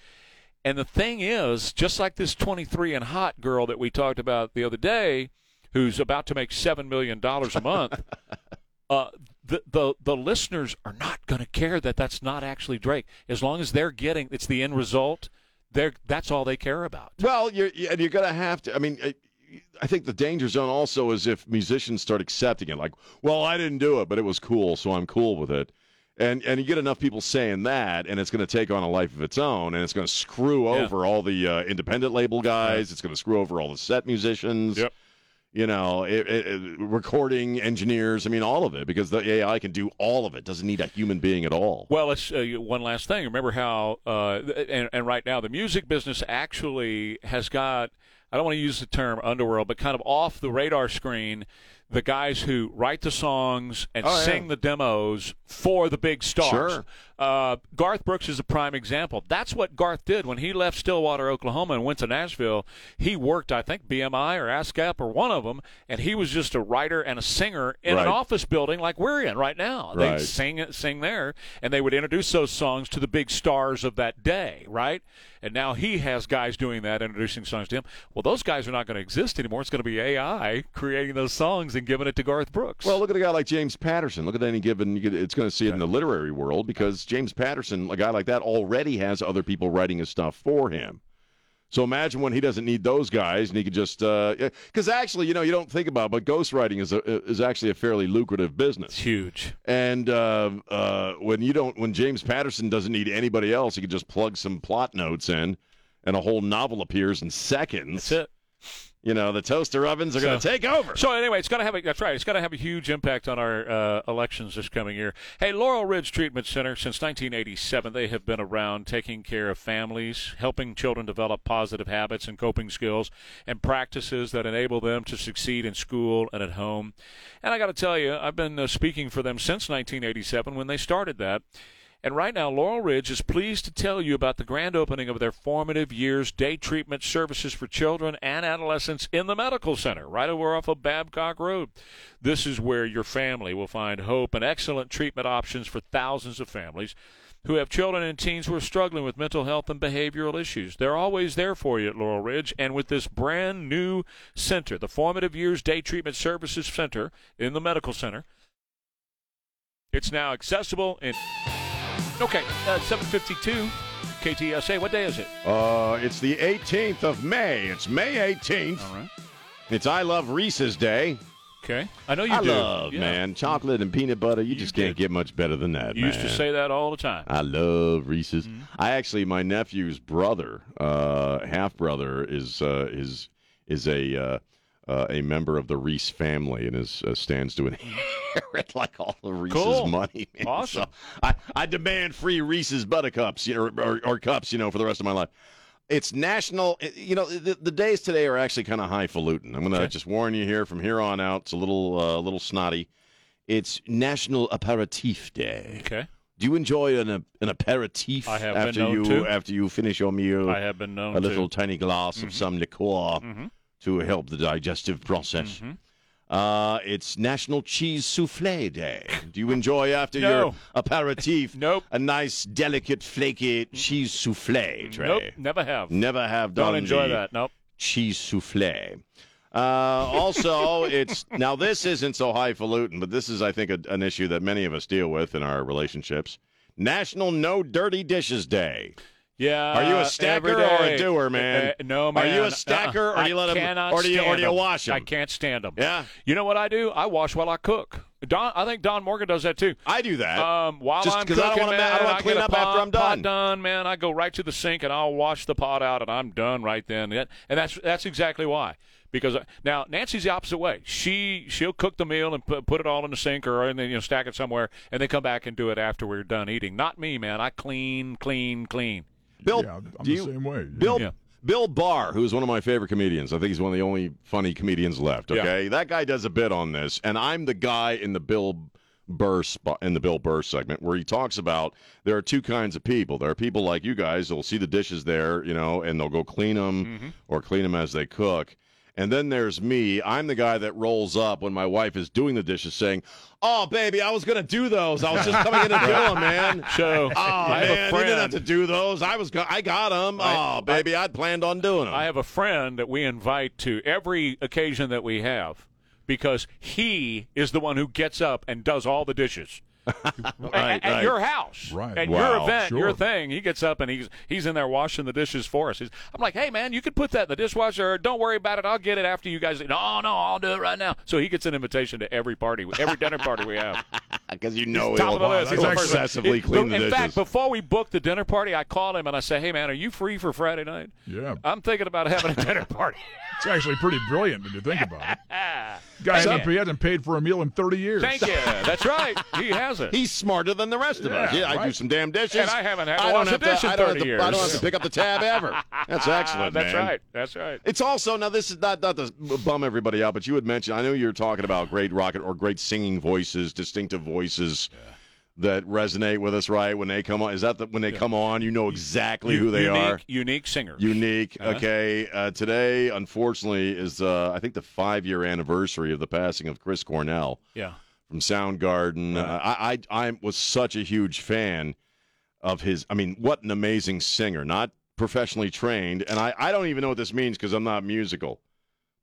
And the thing is, just like this 23 and hot girl that we talked about the other day, who's about to make seven million dollars a month, uh, the the the listeners are not going to care that that's not actually Drake, as long as they're getting it's the end result. They're that's all they care about. Well, you're and you're gonna have to. I mean, I, I think the danger zone also is if musicians start accepting it, like, well, I didn't do it, but it was cool, so I'm cool with it. And and you get enough people saying that, and it's going to take on a life of its own, and it's going to screw Yeah. over all the uh, independent label guys. It's going to screw over all the set musicians. Yep. You know, it, it, recording engineers. I mean, all of it, because the AI can do all of it. Doesn't need a human being at all. Well, it's uh, one last thing. Remember how, uh, and, and right now, the music business actually has got, I don't want to use the term underworld, but kind of off the radar screen, the guys who write the songs and Oh, yeah. sing the demos for the big stars. Sure. Uh, Garth Brooks is a prime example. That's what Garth did when he left Stillwater, Oklahoma, and went to Nashville. He worked, I think, BMI or ASCAP or one of them, and he was just a writer and a singer in Right. an office building like we're in right now. They Right. sing it, sing there, and they would introduce those songs to the big stars of that day, right? And now he has guys doing that, introducing songs to him. Well, those guys are not going to exist anymore. It's going to be AI creating those songs and giving it to Garth Brooks. Well, look at a guy like James Patterson. Look at any given. It's going to see it in the literary world because James Patterson, a guy like that, already has other people writing his stuff for him. So imagine when he doesn't need those guys, and he could just because actually, you know, you don't think about, it, but ghostwriting is a, is actually a fairly lucrative business. It's huge. And uh, uh, when you don't, when James Patterson doesn't need anybody else, he can just plug some plot notes in, and a whole novel appears in seconds. That's it. You know, the toaster ovens are going to take over. So anyway, it's going to have a, that's right. It's going to have a huge impact on our uh, elections this coming year. Hey, Laurel Ridge Treatment Center since 1987, they have been around taking care of families, helping children develop positive habits and coping skills and practices that enable them to succeed in school and at home. And I got to tell you, I've been uh, speaking for them since 1987 when they started that. And right now, Laurel Ridge is pleased to tell you about the grand opening of their formative years day treatment services for children and adolescents in the medical center, right over off of Babcock Road. This is where your family will find hope and excellent treatment options for thousands of families who have children and teens who are struggling with mental health and behavioral issues. They're always there for you at Laurel Ridge. And with this brand new center, the Formative Years Day Treatment Services Center in the medical center, it's now accessible in. Okay, uh, 752 KTSA. What day is it? Uh, it's the 18th of May. It's May 18th. All right. It's I Love Reese's Day. Okay. I know you I do. love, Yeah. man. Chocolate and peanut butter. You, just can't get much better than that, You used to say that all the time. I love Reese's. Mm-hmm. I actually, my nephew's brother, uh, half brother, is uh, is is a uh, uh, a member of the Reese family and is uh, stands to inherit like all the Reese's Cool. money. man. Awesome. So I, I demand free Reese's buttercups you know, or, or, cups, you know, for the rest of my life. It's national. You know, the, the days today are actually kind of highfalutin. I'm going to Okay. just warn you here from here on out. It's a little uh, little snotty. It's National Aperitif Day. Okay. Do you enjoy an an aperitif I have been after you to. after you finish your meal? I have been known a little to. tiny glass of some liqueur Mhm. To help the digestive process. Mm-hmm. Uh, it's National Cheese Souffle Day. Do you enjoy after your aperitif? Nope. A nice, delicate, flaky cheese souffle tray. Nope, never have. Never have done. Don't enjoy that. Nope. cheese souffle. Uh, also, it's now this isn't so highfalutin, but this is, I think, a, an issue that many of us deal with in our relationships. National No Dirty Dishes Day. Yeah. Are you a stacker or a doer, man? Uh, no, man. Are you a stacker, Uh-uh. or you let I 'em- cannot or do you- or do you wash 'em? I can't stand them. Yeah. You know what I do? I wash while I cook. Don, I think Don Morgan does that too. I do that. Um, while Just I'm 'cause I don't cooking, I don't wanna clean get a up after I'm done. pot done, man. I go right to the sink and I'll wash the pot out, and I'm done right then. And that's that's exactly why. Because uh, now Nancy's the opposite way. She she'll cook the meal and put, put it all in the sink or and then you know stack it somewhere, and then come back and do it after we're done eating. Not me, man. I clean, clean, clean. Bill, Yeah, I'm do the you- same way. Bill Yeah. Bill Burr, who's one of my favorite comedians. I think he's one of the only funny comedians left. Yeah. Okay, that guy does a bit on this, and I'm the guy in the Bill Burr spot in the Bill Burr segment where he talks about there are two kinds of people. There are people like you guys that'll see the dishes there, you know, and they'll go clean them Mm-hmm. or clean them as they cook. And then there's me. I'm the guy that rolls up when my wife is doing the dishes, saying, "Oh, baby, I was gonna do those. I was just coming in to do them, man." So Oh I have man, a you didn't have to do those. I was, go- I got them. I- oh, baby, I'd planned on doing them. I have a friend that we invite to every occasion that we have because he is the one who gets up and does all the dishes. right, at, at right. your house, Right. At Wow, your event, your thing, he gets up and he's he's in there washing the dishes for us. He's, I'm like, hey man, you can put that in the dishwasher. Don't worry about it. I'll get it after you guys. No, no, I'll do it right now. So he gets an invitation to every party, every dinner party we have. because you know he's Top of the list. He's he'll the first one. excessively clean In fact, before we book the dinner party, I call him and I say, hey man, are you free for Friday night? Yeah. I'm thinking about having a dinner party. It's actually pretty brilliant when you think about it. Guy hasn't, he hasn't paid for a meal in 30 years. Thank you. That's right. He hasn't. He's smarter than the rest of us. Yeah, Yeah, I do some damn dishes, And I haven't had I don't a have dish to, in I don't have to, I don't have to pick up the tab ever. That's excellent, That's man. right. That's right. It's also now. This is not not to bum everybody out, but you had mentioned. I know you were talking about great rocket or great singing voices, distinctive voices that resonate with us. Right when they come on, is that the, when they come on? You know exactly who they unique, are. Unique singer. Unique. Uh-huh. Okay. Uh, today, unfortunately, is uh, I think the five year anniversary of the passing of Chris Cornell Yeah. From Soundgarden. Uh, I, I I was such a huge fan of his. I mean, what an amazing singer! Not professionally trained, and I, I don't even know what this means because I'm not musical.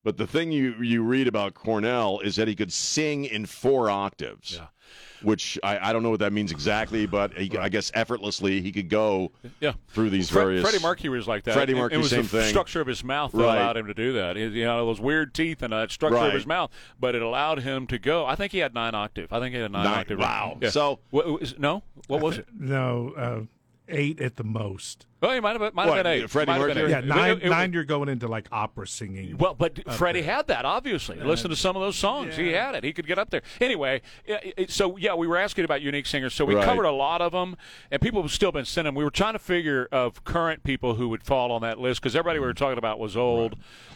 But the thing you you read about Cornell is that he could sing in four octaves. Yeah. Which I, I don't know what that means exactly, but he, I guess effortlessly he could go Yeah. through these Fre- various. Freddie Mercury was like that. Freddie It- Mercury, it was same the thing. structure of his mouth that Right. allowed him to do that. He- You know, those weird teeth and that structure of his mouth, but it allowed him to go. I think he had nine octave. I think he had nine, Nine- octave. wow. Yeah. So- What was- no, what was it? No, uh, eight at the most. Well, he might have been, might What, have been eight. Freddie Might have been Mercury? Yeah, nine. It- it- nine. You're going into like opera singing. Well, but up Freddie there. had that obviously. Listen to some of those songs. He had it. He could get up there. Anyway, it- so yeah, we were asking about unique singers. So we Right. covered a lot of them, and people have still been sending. Them. We were trying to figure of current people who would fall on that list because everybody we were talking about was old.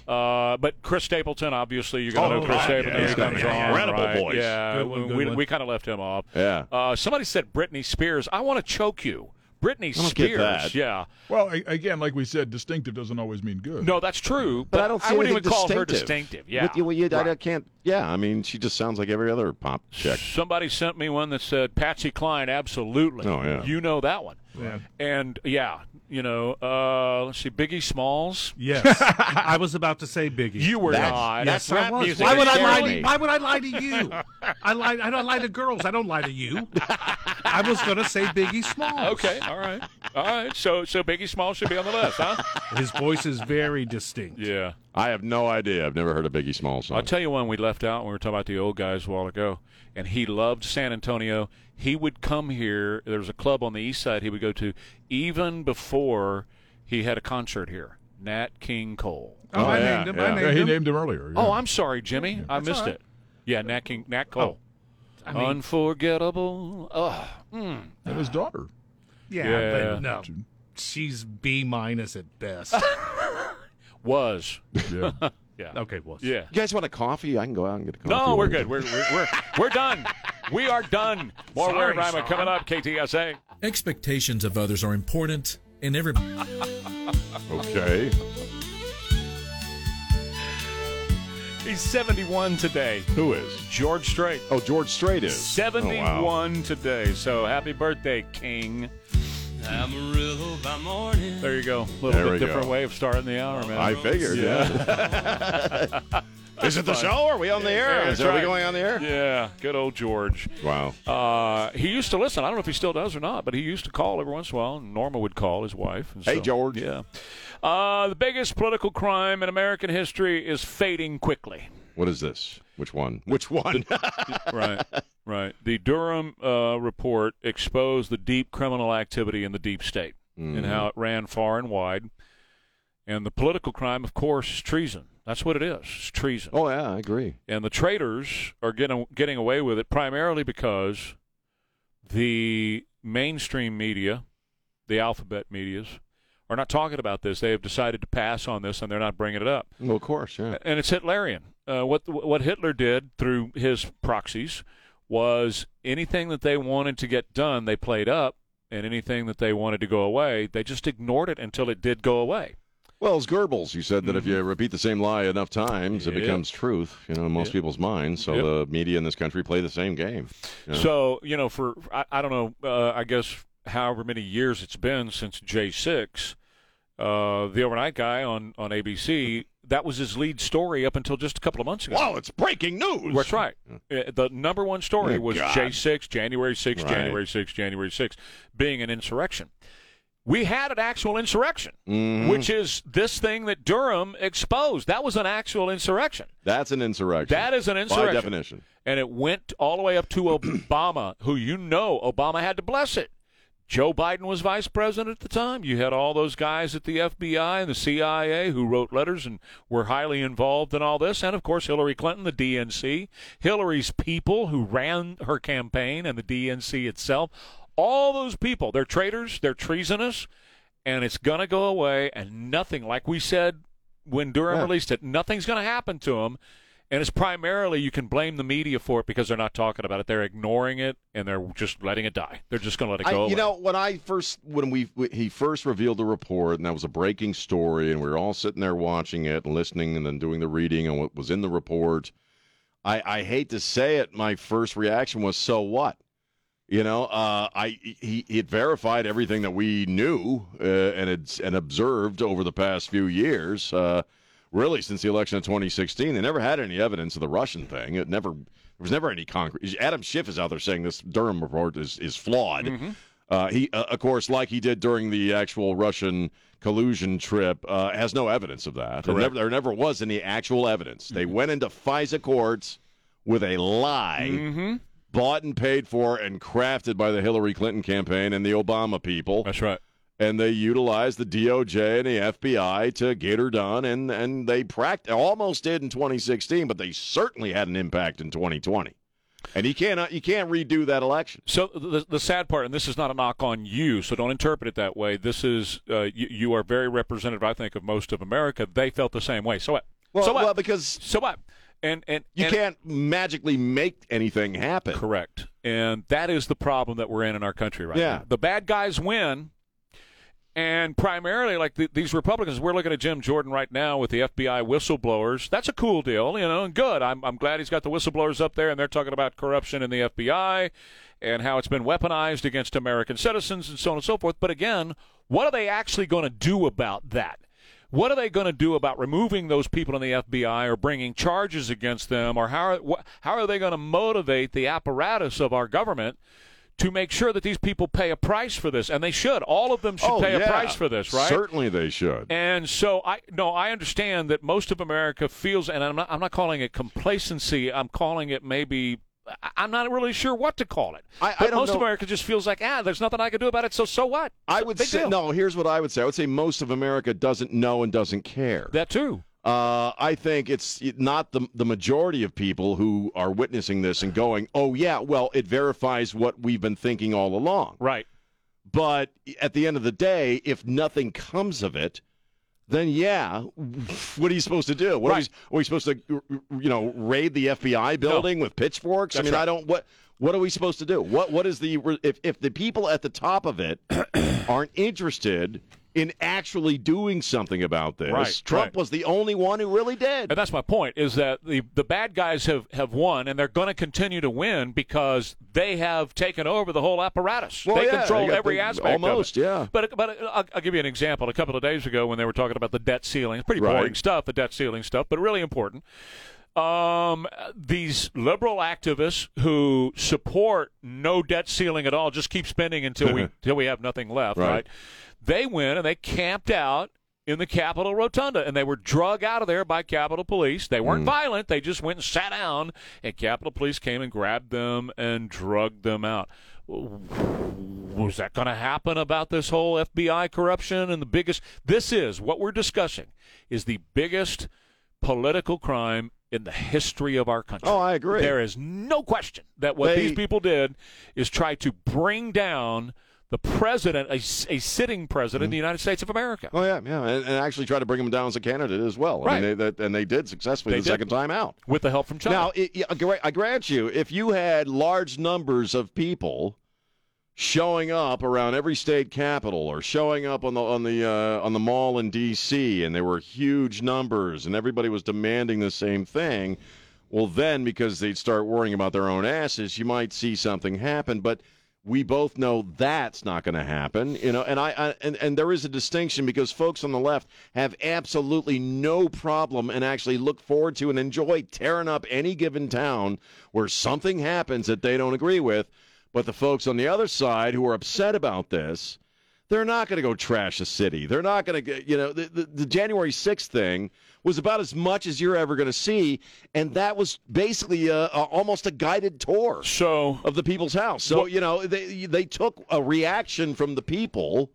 Uh, but Chris Stapleton, obviously, you got going to Oh, know Chris right, Stapleton. yeah, He yeah, comes yeah, on, incredible right? voice. Yeah, Good one, good we, we kind of left him off. Yeah. Uh, somebody said Britney Spears. I want to choke you. Britney I don't get Spears. that. Yeah. Well, again, like we said, distinctive doesn't always mean good. No, that's true. But I don't see wouldn't even anything call her distinctive. distinctive. Yeah. What you- what you- I can't. Yeah, I mean, she just sounds like every other pop chick. Somebody sent me one that said Patsy Cline, absolutely. Oh, yeah. You know that one. Yeah. And yeah, you know, uh, let's see, Biggie Smalls. Yes, I was about to say Biggie. You were That's- not. Yes, rap I was. music. Why would I lie? To, why would I lie to you? I lie. I don't lie to girls. I don't lie to you. I was going to say Biggie Smalls. Okay, all right, all right. So, so Biggie Small should be on the list, huh? His voice is very distinct. Yeah. I have no idea. I've never heard a Biggie Small song. I'll tell you one we left out when we were talking about the old guys a while ago, and he loved San Antonio. He would come here. There was a club on the east side he would go to even before he had a concert here. Nat King Cole. Oh, I yeah, named him. yeah. I Yeah, named he him. named him earlier. Oh. I'm sorry, Jimmy. I missed all right. it. Yeah, Nat King, Nat Cole. I mean- Unforgettable. Oh, mm. and his daughter. Yeah, Yeah. but no, she's B minus at best. was. Yeah. Yeah. okay, well, Yeah. You guys want a coffee? I can go out and get a coffee. No, we're while good. We're we're we're, we're done. We are done. More Sorry, Ware and Rima Sean. coming up. KTSA. Expectations of others are important, and every Okay. He's 71 today. Who is? George Strait. Oh, George Strait is. 71 Oh, wow. today. So happy birthday, King. There you go. A little There bit different go. way of starting the hour, man. I figured. Yeah. is it the fun. show? Are we on the air? Yeah, is that's are we going on the air? Yeah, good old George. Wow. Uh, he used to listen. I don't know if he still does or not, but he used to call every once in a while. Norma would call his wife. and Hey, so- George. Yeah. Uh, the biggest political crime in American history is fading quickly. What is this? Which one? Which one? right, right. The Durham uh, report exposed the deep criminal activity in the deep state Mm-hmm. and how it ran far and wide. And the political crime, of course, is treason. That's what it is. It's treason. oh yeah, I agree. And the traitors are getting getting away with it primarily because the mainstream media, the alphabet medias, are not talking about this. They have decided to pass on this, and they're not bringing it up. Well, of course, yeah. And it's Hitlerian. Uh, what what Hitler did through his proxies was anything that they wanted to get done, they played up, and anything that they wanted to go away, they just ignored it until it did go away. Well, as Goebbels, you said that if you repeat the same lie enough times, it Yep. becomes truth. You know, in most Yep. people's minds. So Yep. the media in this country play the same game. you know. So you know, for I, I don't know, uh, I guess however many years it's been since J six, uh, the overnight guy on on ABC, that was his lead story up until just a couple of months ago. Wow, it's breaking news. That's right. Uh, The number one story Oh, was God. J six, January six, Right. January six, January six, being an insurrection. We had an actual insurrection, Mhm. which is this thing that Durham exposed. That was an actual insurrection. That's an insurrection. That is an insurrection. By definition. And it went all the way up to Obama, who you know Obama had to bless it. Joe Biden was vice president at the time. You had all those guys at the FBI and the CIA who wrote letters and were highly involved in all this. And of course, Hillary Clinton, the DNC, Hillary's people who ran her campaign and the DNC itself. All those people, they're traitors, they're treasonous, and it's going to go away. And nothing, like we said when Durham Yeah. released it, nothing's going to happen to them. And it's primarily you can blame the media for it because they're not talking about it. They're ignoring it and they're just letting it die. They're just going to let it I, go. you away. know, when I first when we he first revealed the report, and that was a breaking story, and we were all sitting there watching it and listening, and then doing the reading on what was in the report. I, I hate to say it, my first reaction was, "So what?" You know, uh, I he had verified everything that we knew uh, and had and observed over the past few years. Uh, really since the election of 2016. They never had any evidence of the Russian thing. It never there was never any concrete. Adam Schiff is out there saying this Durham report is is flawed. Mm-hmm. Uh, he, uh, of course, like he did during the actual Russian collusion trip, uh, has no evidence of that. There never, there never was any actual evidence. They went into FISA courts with a lie, Mm-hmm. bought and paid for and crafted by the Hillary Clinton campaign and the Obama people. That's right. And they utilized the DOJ and the FBI to get her done, and and they pract- almost did in 2016, but they certainly had an impact in 2020. And you can't you can't redo that election. So the, the sad part, and this is not a knock on you, so don't interpret it that way. This is uh, you, you are very representative, I think, of most of America. They felt the same way. So what? Well, so what? well, because so what? And and you and- can't magically make anything happen. Correct. And that is the problem that we're in in our country right Yeah. now. The bad guys win. And primarily, like the, these Republicans, we're looking at Jim Jordan right now with the FBI whistleblowers. That's a cool deal, you know, and good. I'm, I'm glad he's got the whistleblowers up there, and they're talking about corruption in the FBI and how it's been weaponized against American citizens and so on and so forth. But again, what are they actually going to do about that? What are they going to do about removing those people in the FBI or bringing charges against them, or how are, wh- how are they going to motivate the apparatus of our government to make sure that these people pay a price for this? And they should. All of them should Oh, pay yeah. a price for this, right? Certainly they should. And so I no, I understand that most of America feels, and I'm not, I'm not calling it complacency. I'm calling it maybe. I- I'm not really sure what to call it. I- I but don't most of know. America just feels like, ah, there's nothing I can do about it. So so what? I would big say deal. no. Here's what I would say. I would say most of America doesn't know and doesn't care. That too. Uh, I think it's not the the majority of people who are witnessing this and going, "Oh yeah, well, it verifies what we've been thinking all along." Right. But at the end of the day, if nothing comes of it, then yeah, what are you supposed to do? What are, Right. we, are we supposed to, you know, raid the FBI building with pitchforks? I mean, right. I don't. What what are we supposed to do? What what is the if if the people at the top of it aren't interested in actually doing something about this? Right, Trump right. was the only one who really did. And that's my point: is that the the bad guys have have won, and they're going to continue to win because they have taken over the whole apparatus. Well, they yeah, control they every the- aspect. almost, of it. yeah. But but I'll, I'll give you an example. A couple of days ago, when they were talking about the debt ceiling, it's pretty Right. boring stuff, the debt ceiling stuff, but really important. Um, these liberal activists who support no debt ceiling at all, just keep spending until we until we have nothing left, Right. They went and they camped out in the Capitol Rotunda, and they were drug out of there by Capitol Police. They weren't mm. violent; they just went and sat down, and Capitol Police came and grabbed them and drugged them out. Was that going to happen about this whole FBI corruption and the biggest? This is what we're discussing is the biggest political crime in the history of our country. Oh, I agree. There is no question that what They- these people did is try to bring down the president, a, a sitting president of the United States of America. Oh yeah, yeah, and, and actually try to bring him down as a candidate as well. I Right. mean, they, that, and they did successfully They the did. second time out. With the help from China. Now, it, I I grant you, if you had large numbers of people showing up around every state capital or showing up on the on the uh, on the mall in D.C. and there were huge numbers and everybody was demanding the same thing, well, then because they'd start worrying about their own asses, you might see something happen, but. We both know that's not going to happen, you know, and I, I and, and there is a distinction because folks on the left have absolutely no problem and actually look forward to and enjoy tearing up any given town where something happens that they don't agree with. But the folks on the other side who are upset about this, they're not going to go trash a city. They're not going to, you know, the, the, the January 6th thing was about as much as you're ever going to see. And that was basically a, a, almost a guided tour so of the people's house. So, you know, they, they took a reaction from the people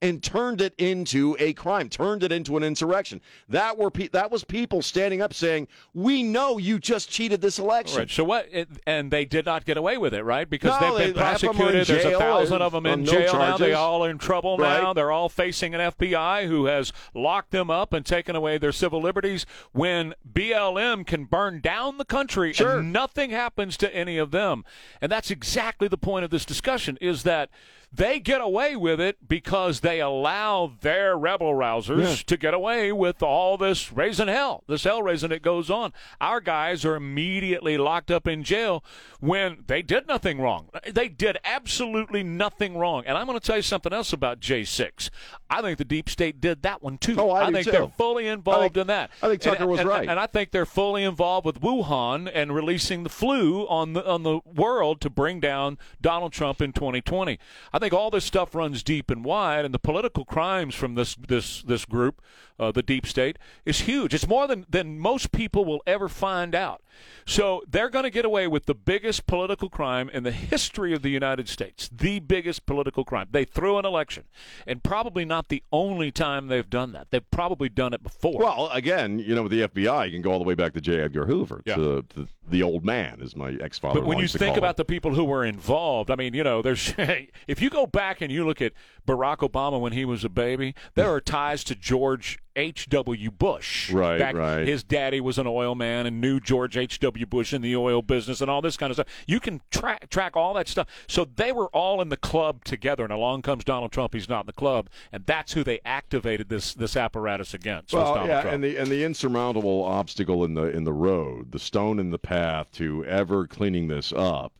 and turned it into a crime, turned it into an insurrection. That were pe- that was people standing up saying, "We know you just cheated this election." Right. So what? It, and they did not get away with it, right? Because No, they've been they- half of 'em are in prosecuted. There's a thousand of them in no jail now. They all are in trouble now. They're all facing an FBI who has locked them up and taken away their civil liberties. When BLM can burn down the country Sure. and nothing happens to any of them, and that's exactly the point of this discussion: is that They get away with it because they allow their rebel rousers Yeah. to get away with all this raising hell, this hell raising that goes on. Our guys are immediately locked up in jail when they did nothing wrong. They did absolutely nothing wrong. And I'm going to tell you something else about J6. I think the deep state did that one too. Oh, I do think too. they're fully involved think- in that. I think Tucker And- was and- right. And I think they're fully involved with Wuhan and releasing the flu on the on the world to bring down Donald Trump in 2020. I think all this stuff runs deep and wide, and the political crimes from this this this group, uh, the deep state, is huge. It's more than than most people will ever find out. So they're going to get away with the biggest political crime in the history of the United States, the biggest political crime. They threw an election, and probably not the only time they've done that. They've probably done it before. Well, again, you know, with the FBI, you can go all the way back to J. Edgar Hoover, Yeah. to, to the old man, as my ex-father But when you think about him. the people who were involved, I mean, you know, there's if you go back and you look at Barack Obama when he was a baby, there are ties to George H.W. Bush. Right, Back- right. His daddy was an oil man and knew George H.W. Bush in the oil business and all this kind of stuff. You can track track all that stuff. So they were all in the club together, and along comes Donald Trump. He's not in the club, and that's who they activated this this apparatus against. well, Donald yeah, Trump. and the and the insurmountable obstacle in the in the road, the stone in the path to ever cleaning this up,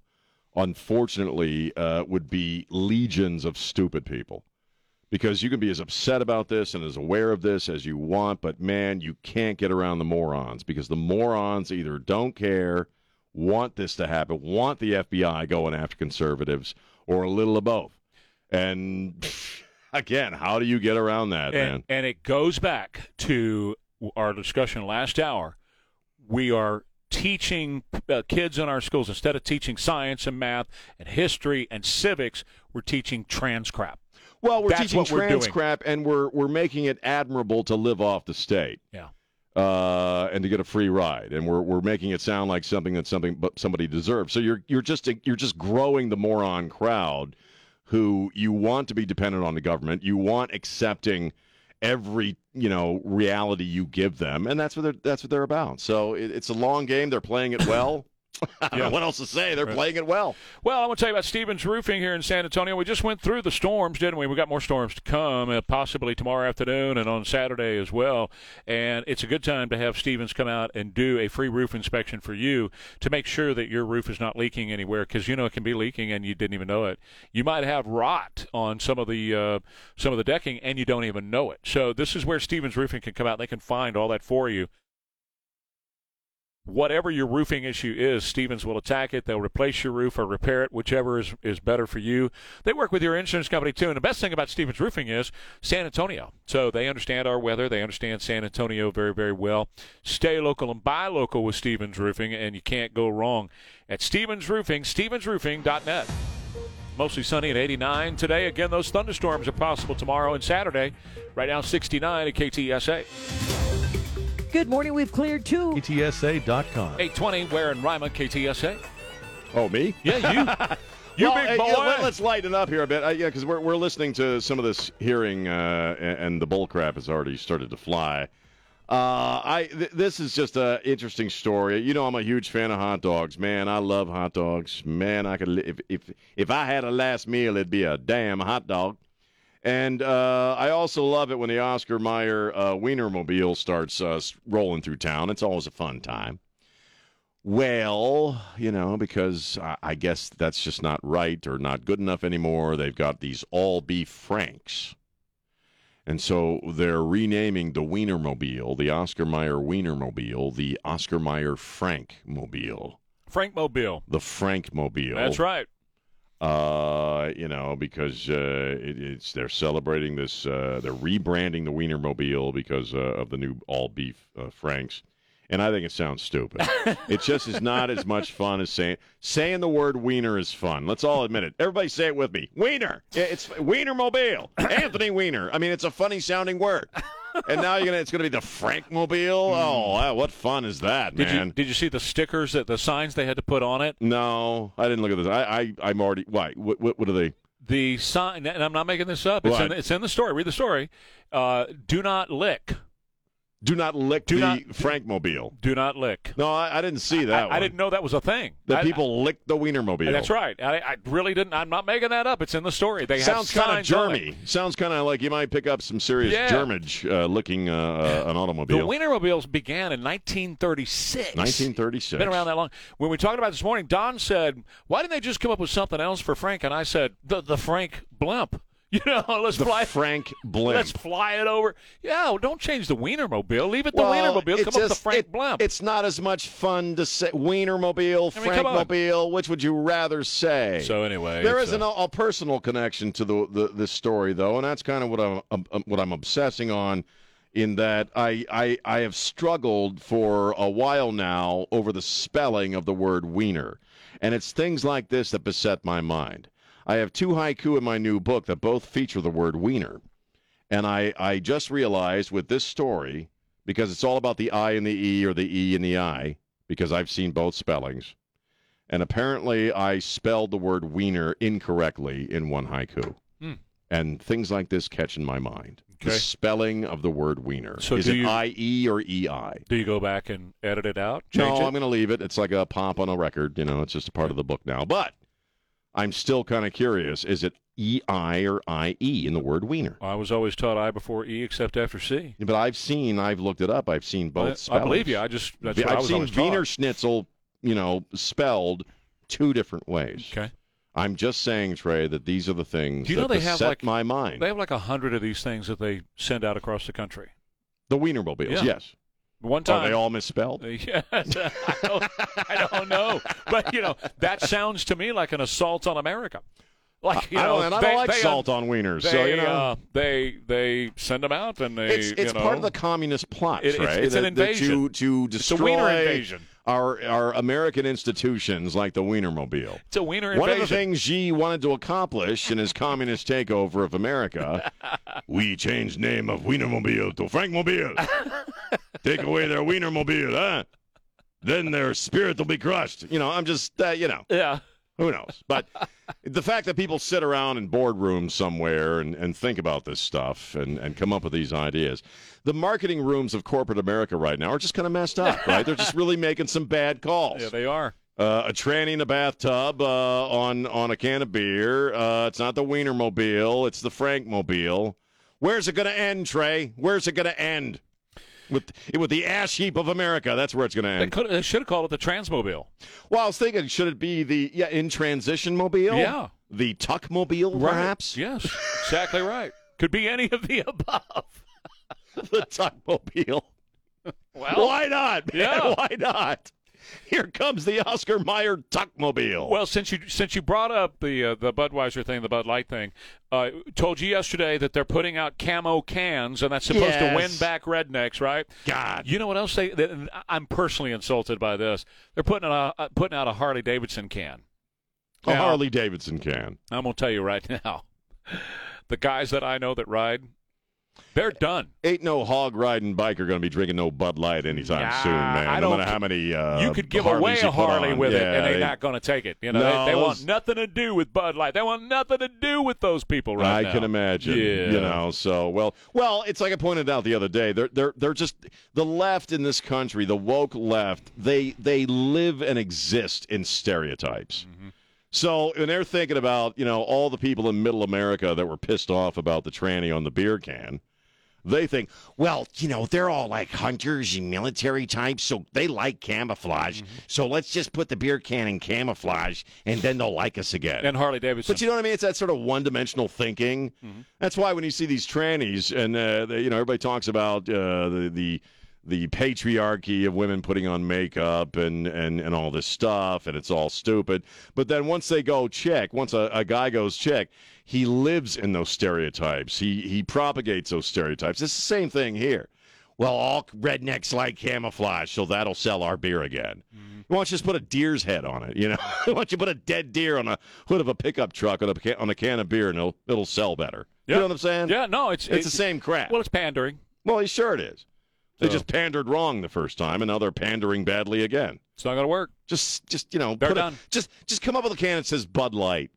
unfortunately, uh, would be legions of stupid people. Because you can be as upset about this and as aware of this as you want, but man, you can't get around the morons because the morons either don't care, want this to happen, want the FBI going after conservatives, or a little of both. And again, how do you get around that, man? and, and it goes back to our discussion last hour. We are teaching uh, kids in our schools instead of teaching science and math and history and civics, we're teaching trans crap. Well, we're That's teaching what we're trans crap, and we're we're making it admirable to live off the state. Yeah. Uh, and to get a free ride, and we're we're making it sound like something that something but somebody deserves. So you're you're just you're just growing the moron crowd, who you want to be dependent on the government. You want accepting every you know reality you give them, and that's what they're that's what they're about. So it, it's a long game. They're playing it well. I don't know what else to say. They're Right. playing it well. Well, I want to tell you about Stevens Roofing here in San Antonio. We just went through the storms, didn't we? We got more storms to come, uh, possibly tomorrow afternoon and on Saturday as well. And it's a good time to have Stevens come out and do a free roof inspection for you to make sure that your roof is not leaking anywhere because you know it can be leaking and you didn't even know it. You might have rot on some of the uh, some of the decking and you don't even know it. So this is where Stevens Roofing can come out. They can find all that for you whatever your roofing issue is, Stevens will attack it. They'll replace your roof or repair it, whichever is, is better for you. They work with your insurance company too. And the best thing about Stevens Roofing is San Antonio. So they understand our weather. They understand San Antonio very, very well. Stay local and buy local with Stevens Roofing, and you can't go wrong at Stevens Roofing, stevensroofing.net. Mostly sunny at 89 today. Again, those thunderstorms are possible tomorrow and Saturday. Right now, 69 at KTSA. Good morning. We've cleared two. KTSA.com. 820, Ware and Rima, KTSA. Oh, me? Yeah, you. You well, big boy. yeah, let, us lighten up here a bit. Uh, yeah, because we're, we're listening to some of this hearing, uh, and, and the bull crap has already started to fly. Uh, I th- this is just an interesting story. You know, I'm a huge fan of hot dogs. Man, I love hot dogs. Man, I could li- if if if I had a last meal, it'd be a damn hot dog. And uh, I also love it when the Oscar Mayer uh, Wienermobile starts uh, rolling through town. It's always a fun time. Well, you know, because I, I guess that's just not right or not good enough anymore. They've got these all beef Franks. And so they're renaming the Wienermobile, the Oscar Mayer Wienermobile, the Oscar Mayer Frank Mobile, Frank Mobile. the Frank Mobile. That's right. Uh, you know, because uh, it, it's they're celebrating this. Uh, they're rebranding the Wienermobile because uh, of the new all beef uh, Franks, and I think it sounds stupid. it just is not as much fun as saying saying the word Wiener is fun. Let's all admit it. Everybody say it with me. Wiener. It's Wienermobile. Anthony Wiener. I mean, it's a funny sounding word. And now you're gonna it's gonna be the Frankmobile. Oh, wow, what fun is that, Did man? you did you see the stickers that the signs they had to put on it? No, I didn't look at this. I, I I'm already. Why? What what, what are they? The sign, and I'm not making this up. It's, in, it's in the story. Read the story. Uh, do not lick. Do not lick Do the not- Frankmobile. Do not lick. No, I, I didn't see that I, one. I didn't know that was a thing. That I- people lick the Wienermobile. That's right. I, I really didn't. I'm not making that up. It's in the story. They Sounds kind of germy. Sounds kind of like you might pick up some serious Yeah. germage uh, licking uh, uh, an The automobile. Wienermobiles began in 1936. 1936. Been around that long. When we talked about this morning, Don said, "Why didn't they just come up with something else for Frank?" And I said, "The the Frank blimp." You know, let's the fly. Frank blimp. Let's fly it over. Yeah, well, don't change the Wienermobile. Leave it the Well, Wienermobile. Come up with the Frank it- blimp. It's not as much fun to say Wienermobile, I mean. Frankmobile. Which would you rather say? So anyway, there is is an, a personal connection to the, the this story, though, and that's kind of what I'm um, um, what I'm obsessing on. In that I, I I have struggled for a while now over the spelling of the word wiener, and it's things like this that beset my mind. I have two haiku in my new book that both feature the word wiener. And I, I just realized with this story, because it's all about the I and the E or the E and the I, because I've seen both spellings. And apparently I spelled the word wiener incorrectly in one haiku. Hmm. And things like this catch in my mind. The spelling of the word wiener. So Is it you- I-E or E-I? Do you go back and edit it out? No, it? I'm going to leave it. It's like a pop on a record. You know, it's just a part of the book now. But I'm still kind of curious. Is it E-I or I-E in the word wiener? I was always taught I before E, except after C. But I've seen, I've looked it up. I've seen both I- I believe you. I just- that's I I've was seen taught. Wiener Schnitzel, you know, spelled two different ways. Okay. I'm just saying, Trey, that these are the things Do you know that they have like my mind. They have like a hundred of these things that they send out across the country. the Wienermobiles, Yeah. yes. One time, Are they all misspelled? Yes, I don't, I don't know, but you know that sounds to me like an assault on America. Like you I know, don't, and I they- don't like they, salt uh, on wieners, They, so you know. uh, they they send them out and they. it's it's you know, part of the communist plot, It- Trey. it's- it's an that invasion. to, to It's a destroy wiener invasion. our our American institutions like the Wienermobile. It's a wiener One of the things Xi wanted to accomplish in his communist takeover of America, we changed name of Wienermobile to Frankmobile. Take away their Wienermobile, huh? Then their spirit will be crushed. You know, I'm just, uh, you know. Yeah. Who knows? But the fact that people sit around in boardrooms somewhere and, and think about this stuff and, and come up with these ideas. The marketing rooms of corporate America right now are just kind of messed up, right? They're just really making some bad calls. Yeah, they are. Uh, a tranny in a bathtub uh, on on a can of beer. Uh, it's not the Wienermobile. It's the Frankmobile. Where's it going to end, Trey? Where's it going to end? With with the ash heap of America. That's where it's going to They end. could they should have called it the Transmobile. Well, I was thinking, should it be the yeah in transition mobile? Yeah. the Tuckmobile, Right. perhaps. Yes, exactly right. Could be any of the above. the Tuckmobile. Well, Why not? Man? yeah. Why not? Here comes the Oscar Mayer Tuckmobile. Well, since you since you brought up the uh, the Budweiser thing, the Bud Light thing, uh, told you yesterday that they're putting out camo cans, and that's supposed to win back rednecks, right? God. You know what else they? That, I'm personally insulted by this. They're putting out a, uh, putting out a Harley Davidson can. a Harley Davidson can. I'm gonna tell you right now, the guys that I know that ride, they're done. Ain't no hog riding biker going to be drinking no Bud Light anytime Nah, soon, man. I no don't matter how many. Uh, you could give Harleys away a Harley with it, and they're they- not going to take it. You know, No, they, they want nothing to do with Bud Light. They want nothing to do with those people right I now. I can imagine. Yeah. You know, so well, well, it's like I pointed out the other day. They're they're they're just the left in this country, the woke left. They they live and exist in stereotypes. Mm-hmm. So when they're thinking about you know all the people in Middle America that were pissed off about the tranny on the beer can. They think, well, you know, they're all like hunters and military types, so they like camouflage. Mm-hmm. So let's just put the beer can in camouflage, and then they'll like us again. And Harley Davidson. But you know what I mean? It's that sort of one-dimensional thinking. That's why when you see these trannies, and uh, they, you know, everybody talks about uh, the the the patriarchy of women putting on makeup and, and, and all this stuff, and it's all stupid. But then once they go check, once a, a guy goes check, he lives in those stereotypes. He he propagates those stereotypes. It's the same thing here. Well, all rednecks like camouflage, so that'll sell our beer again. Mm-hmm. Why don't you just put a deer's head on it? You know, why don't you put a dead deer on a hood of a pickup truck on a ca- on a can of beer, and it'll it'll sell better. You know what I'm saying? Yeah, no, it's It's the same crap. Well, it's pandering. Well, he sure it is. They So- just pandered wrong the first time, and now they're pandering badly again. It's not going to work. Just, just you know, They're a- just, just come up with a can that says Bud Light,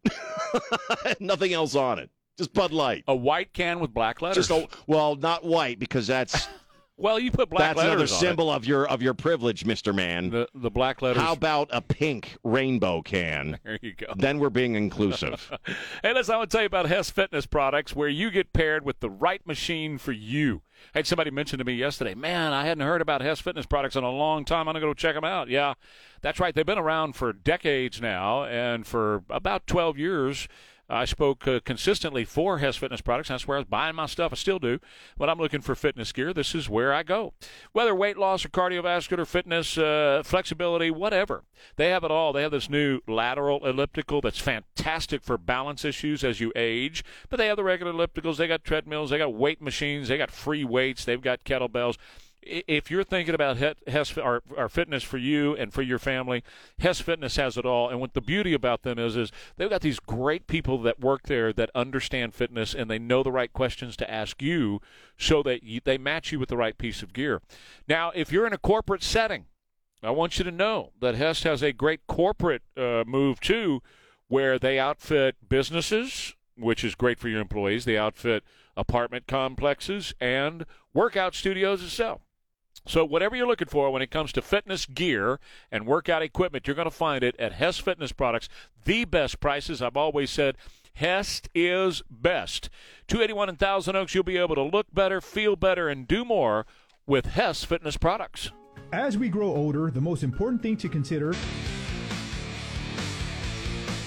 nothing else on it. Just Bud Light. A white can with black letters. Just a, well, not white because that's Well, you put black That's another letters on symbol of your of your privilege, Mister Man. The the black letters. How about a pink rainbow can? There you go. Then we're being inclusive. Hey, listen, I want to tell you about Hess Fitness products where you get paired with the right machine for you. I had somebody mention to me yesterday, man, I hadn't heard about Hess Fitness products in a long time. I'm going to go check them out. Yeah, that's right. They've been around for decades now, and for about 12 years. I spoke uh, consistently for Hess Fitness products. That's where I was buying my stuff. I still do. When I'm looking for fitness gear, this is where I go. Whether weight loss or cardiovascular fitness, uh, flexibility, whatever, they have it all. They have this new lateral elliptical that's fantastic for balance issues as you age. But they have the regular ellipticals. They got treadmills. They got weight machines. They got free weights. They've got kettlebells if you're thinking about Hess our, our fitness for you and for your family, Hess Fitness has it all. And what the beauty about them is, is they've got these great people that work there that understand fitness and they know the right questions to ask you, so that you, they match you with the right piece of gear. Now, if you're in a corporate setting, I want you to know that Hess has a great corporate uh, move too, where they outfit businesses, which is great for your employees. They outfit apartment complexes and workout studios itself. So, whatever you're looking for when it comes to fitness gear and workout equipment, you're going to find it at Hess Fitness Products. The best prices. I've always said Hess is best. 281 in Thousand Oaks, you'll be able to look better, feel better, and do more with Hess Fitness Products. As we grow older, the most important thing to consider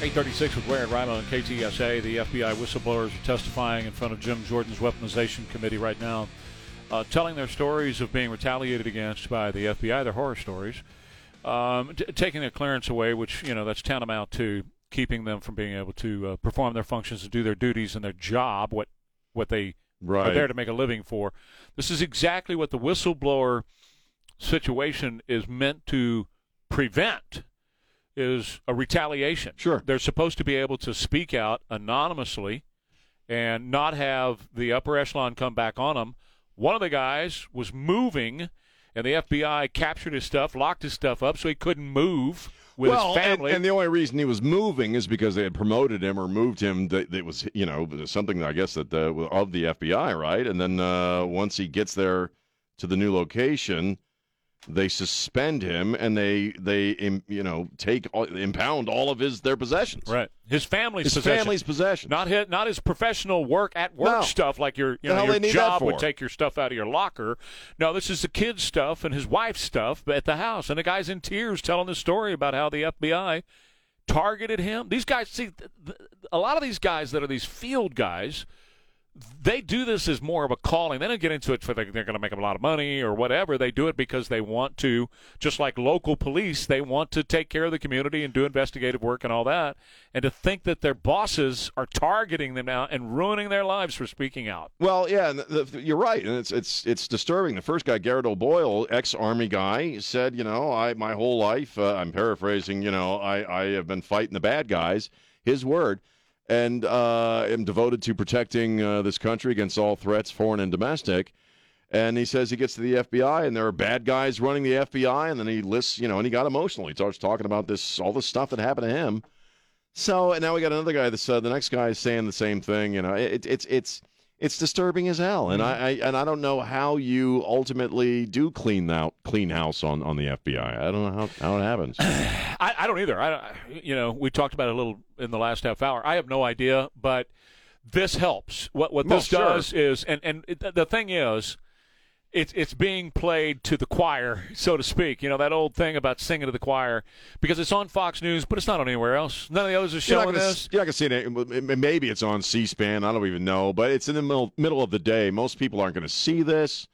836 with Ware and Rima and KTSA. The FBI whistleblowers are testifying in front of Jim Jordan's Weaponization Committee right now uh, telling their stories of being retaliated against by the FBI, their horror stories, um, t- taking their clearance away, which you know that's tantamount to keeping them from being able to uh, perform their functions and do their duties and their job, what what they right. are there to make a living for. This is exactly what the whistleblower situation is meant to prevent is a retaliation. Sure. They're supposed to be able to speak out anonymously and not have the upper echelon come back on them one of the guys was moving, and the FBI captured his stuff, locked his stuff up, so he couldn't move with well, his family. And, and, the only reason he was moving is because they had promoted him or moved him. That, that was, you know, something I guess that the, of the FBI, right? And then uh, once he gets there to the new location, they suspend him and they they you know take impound all of his their possessions. Right, his family's his possession. family's possessions. Not his not his professional work at work no. stuff like your you the know your job would take your stuff out of your locker. No, this is the kid's stuff and his wife's stuff at the house. And the guy's in tears telling the story about how the FBI targeted him. These guys see a lot of these guys that are these field guys they do this as more of a calling. They don't get into it for they're going to make a lot of money or whatever. They do it because they want to, just like local police, they want to take care of the community and do investigative work and all that. And to think that their bosses are targeting them now and ruining their lives for speaking out. Well, yeah, the, the, you're right, and it's it's it's disturbing. The first guy, Garrett O'Boyle, ex-army guy, said, you know, I my whole life, uh, I'm paraphrasing, you know, I I have been fighting the bad guys. His word and uh, am devoted to protecting uh, this country against all threats, foreign and domestic. And he says he gets to the FBI, and there are bad guys running the FBI, and then he lists, you know, and he got emotional. He starts talking about this, all this stuff that happened to him. So, and now we got another guy that said the next guy is saying the same thing. You know, it, it's it's it's disturbing as hell, and mm-hmm. I, I, and I don't know how you ultimately do clean out clean house on, on the FBI. I don't know how, how it happens. I, I don't either. I you know we talked about it a little in the last half hour. I have no idea, but this helps. What what this well, does is, and and it, the thing is, it's it's being played to the choir, so to speak. You know that old thing about singing to the choir because it's on Fox News, but it's not on anywhere else. None of the others are showing you're gonna, this. You're not gonna see it. Maybe it's on C-SPAN. I don't even know, but it's in the middle middle of the day. Most people aren't going to see this.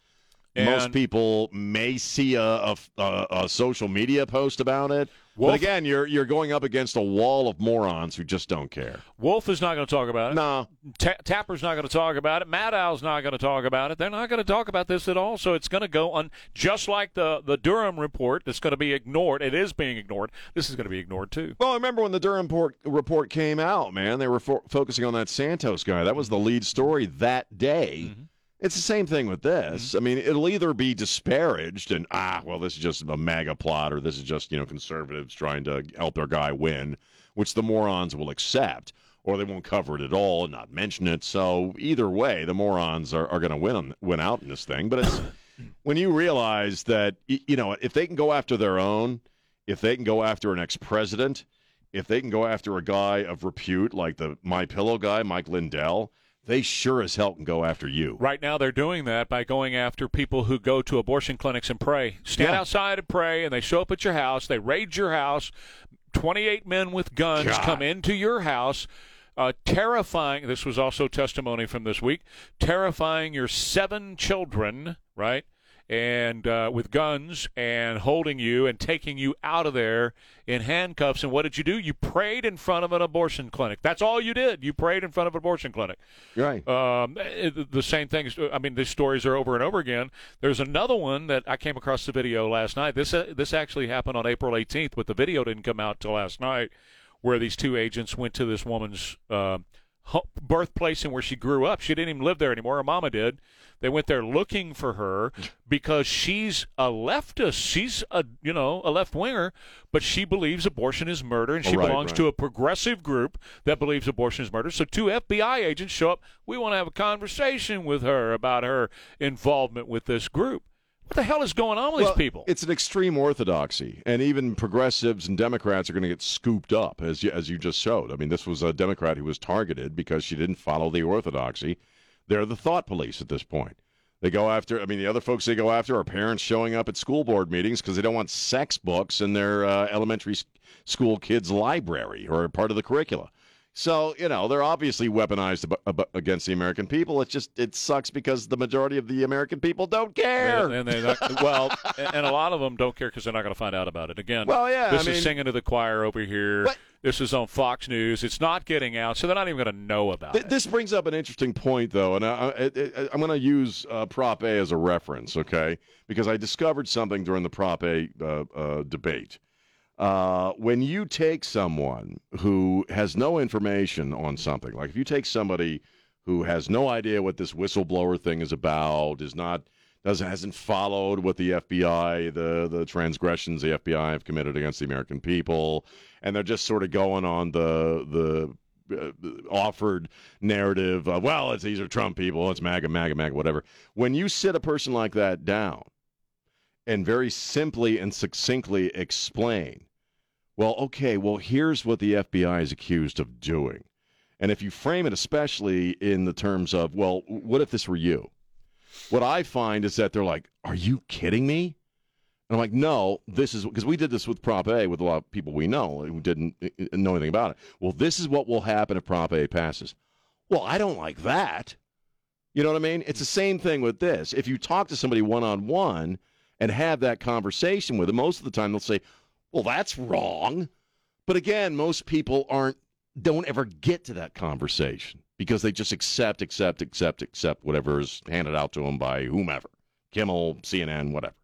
And Most people may see a, a, a social media post about it. Wolf, but again, you're you're going up against a wall of morons who just don't care. Wolf is not going to talk about it. No. Ta- Tapper's not going to talk about it. Maddow's not going to talk about it. They're not going to talk about this at all. So it's going to go on just like the, the Durham report that's going to be ignored. It is being ignored. This is going to be ignored too. Well, I remember when the Durham report, report came out, man, they were fo- focusing on that Santos guy. That was the lead story that day. Mm-hmm. It's the same thing with this. I mean, it'll either be disparaged and ah, well, this is just a MAGA plot, or this is just you know conservatives trying to help their guy win, which the morons will accept, or they won't cover it at all and not mention it. So either way, the morons are, are going to win on, win out in this thing. But it's when you realize that you know if they can go after their own, if they can go after an ex-president, if they can go after a guy of repute like the My Pillow guy, Mike Lindell, they sure as hell can go after you. Right now, they're doing that by going after people who go to abortion clinics and pray. Stand Yeah. outside and pray, and they show up at your house. They raid your house. 28 men with guns God. come into your house, uh, terrifying. This was also testimony from this week, terrifying your seven children, right? And uh, with guns and holding you and taking you out of there in handcuffs. And what did you do? You prayed in front of an abortion clinic. That's all you did. You prayed in front of an abortion clinic. Right. Um, it- the same things. I mean, these stories are over and over again. There's another one that I came across the video last night. This uh, this actually happened on April 18th, but the video didn't come out till last night, where these two agents went to this woman's uh, birthplace and where she grew up. She didn't even live there anymore. Her mama did. They went there looking for her because she's a leftist. She's a you know a left winger, but she believes abortion is murder, and Oh, she right, belongs right. to a progressive group that believes abortion is murder. So two FBI agents show up. We want to have a conversation with her about her involvement with this group. What the hell is going on with Well, these people? It's an extreme orthodoxy, and even progressives and Democrats are going to get scooped up, as you, as you just showed. I mean, this was a Democrat who was targeted because she didn't follow the orthodoxy. They're the thought police at this point. They go after. I mean, the other folks they go after are parents showing up at school board meetings because they don't want sex books in their uh, elementary school kids' library or part of the curricula. So you know they're obviously weaponized ab- ab- against the American people. It just it sucks because the majority of the American people don't care. And, and they well, and a lot of them don't care because they're not going to find out about it again. Well, yeah, this I is mean- singing to the choir over here. This is on Fox News. It's not getting out, so they're not even going to know about Th- it. This brings up an interesting point, though, and I, I'm going to use uh, Prop A as a reference, okay? Because I discovered something during the Prop A uh, uh, debate. Uh, when you take someone who has no information on something, like if you take somebody who has no idea what this whistleblower thing is about, is not doesn't hasn't followed what the FBI, the the transgressions the FBI have committed against the American people, and they're just sort of going on the the uh, offered narrative of well, it's these are Trump people, it's MAGA, MAGA, MAGA, whatever. When you sit a person like that down and very simply and succinctly explain, well, okay, well, here's what the FBI is accused of doing. And if you frame it especially in the terms of, well, what if this were you? What I find is that they're like, are you kidding me? And I'm like, no, this is because we did this with Prop A with a lot of people we know who didn't uh, know anything about it. Well, this is what will happen if Prop A passes. Well, I don't like that. You know what I mean? It's the same thing with this. If you talk to somebody one on one and have that conversation with them, most of the time they'll say, well, that's wrong. But again, most people aren't, don't ever get to that conversation because they just accept, accept, accept, accept whatever is handed out to them by whomever Kimmel, CNN, whatever.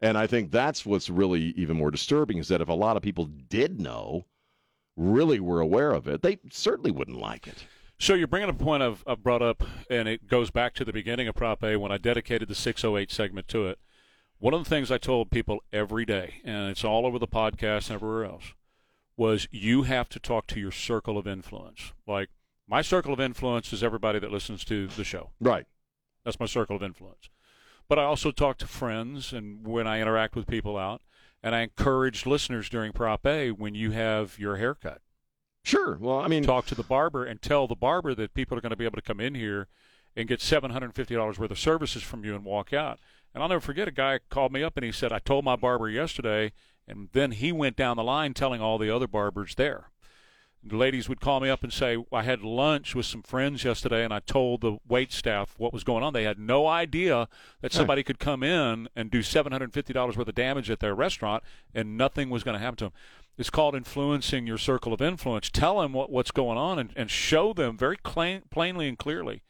And I think that's what's really even more disturbing is that if a lot of people did know, really were aware of it, they certainly wouldn't like it. So you're bringing up a point I've, I've brought up, and it goes back to the beginning of Prop A when I dedicated the 608 segment to it. One of the things I told people every day, and it's all over the podcast and everywhere else, was you have to talk to your circle of influence. Like my circle of influence is everybody that listens to the show. Right. That's my circle of influence. But I also talk to friends and when I interact with people out, and I encourage listeners during Prop A when you have your haircut. Sure. Well, I mean, talk to the barber and tell the barber that people are going to be able to come in here and get seven hundred and fifty dollars worth of services from you and walk out. And I'll never forget a guy called me up and he said, "I told my barber yesterday," and then he went down the line telling all the other barbers there. The ladies would call me up and say, I had lunch with some friends yesterday and I told the wait staff what was going on. They had no idea that somebody could come in and do $750 worth of damage at their restaurant and nothing was going to happen to them. It's called influencing your circle of influence. Tell them what, what's going on and, and show them very plain, plainly and clearly.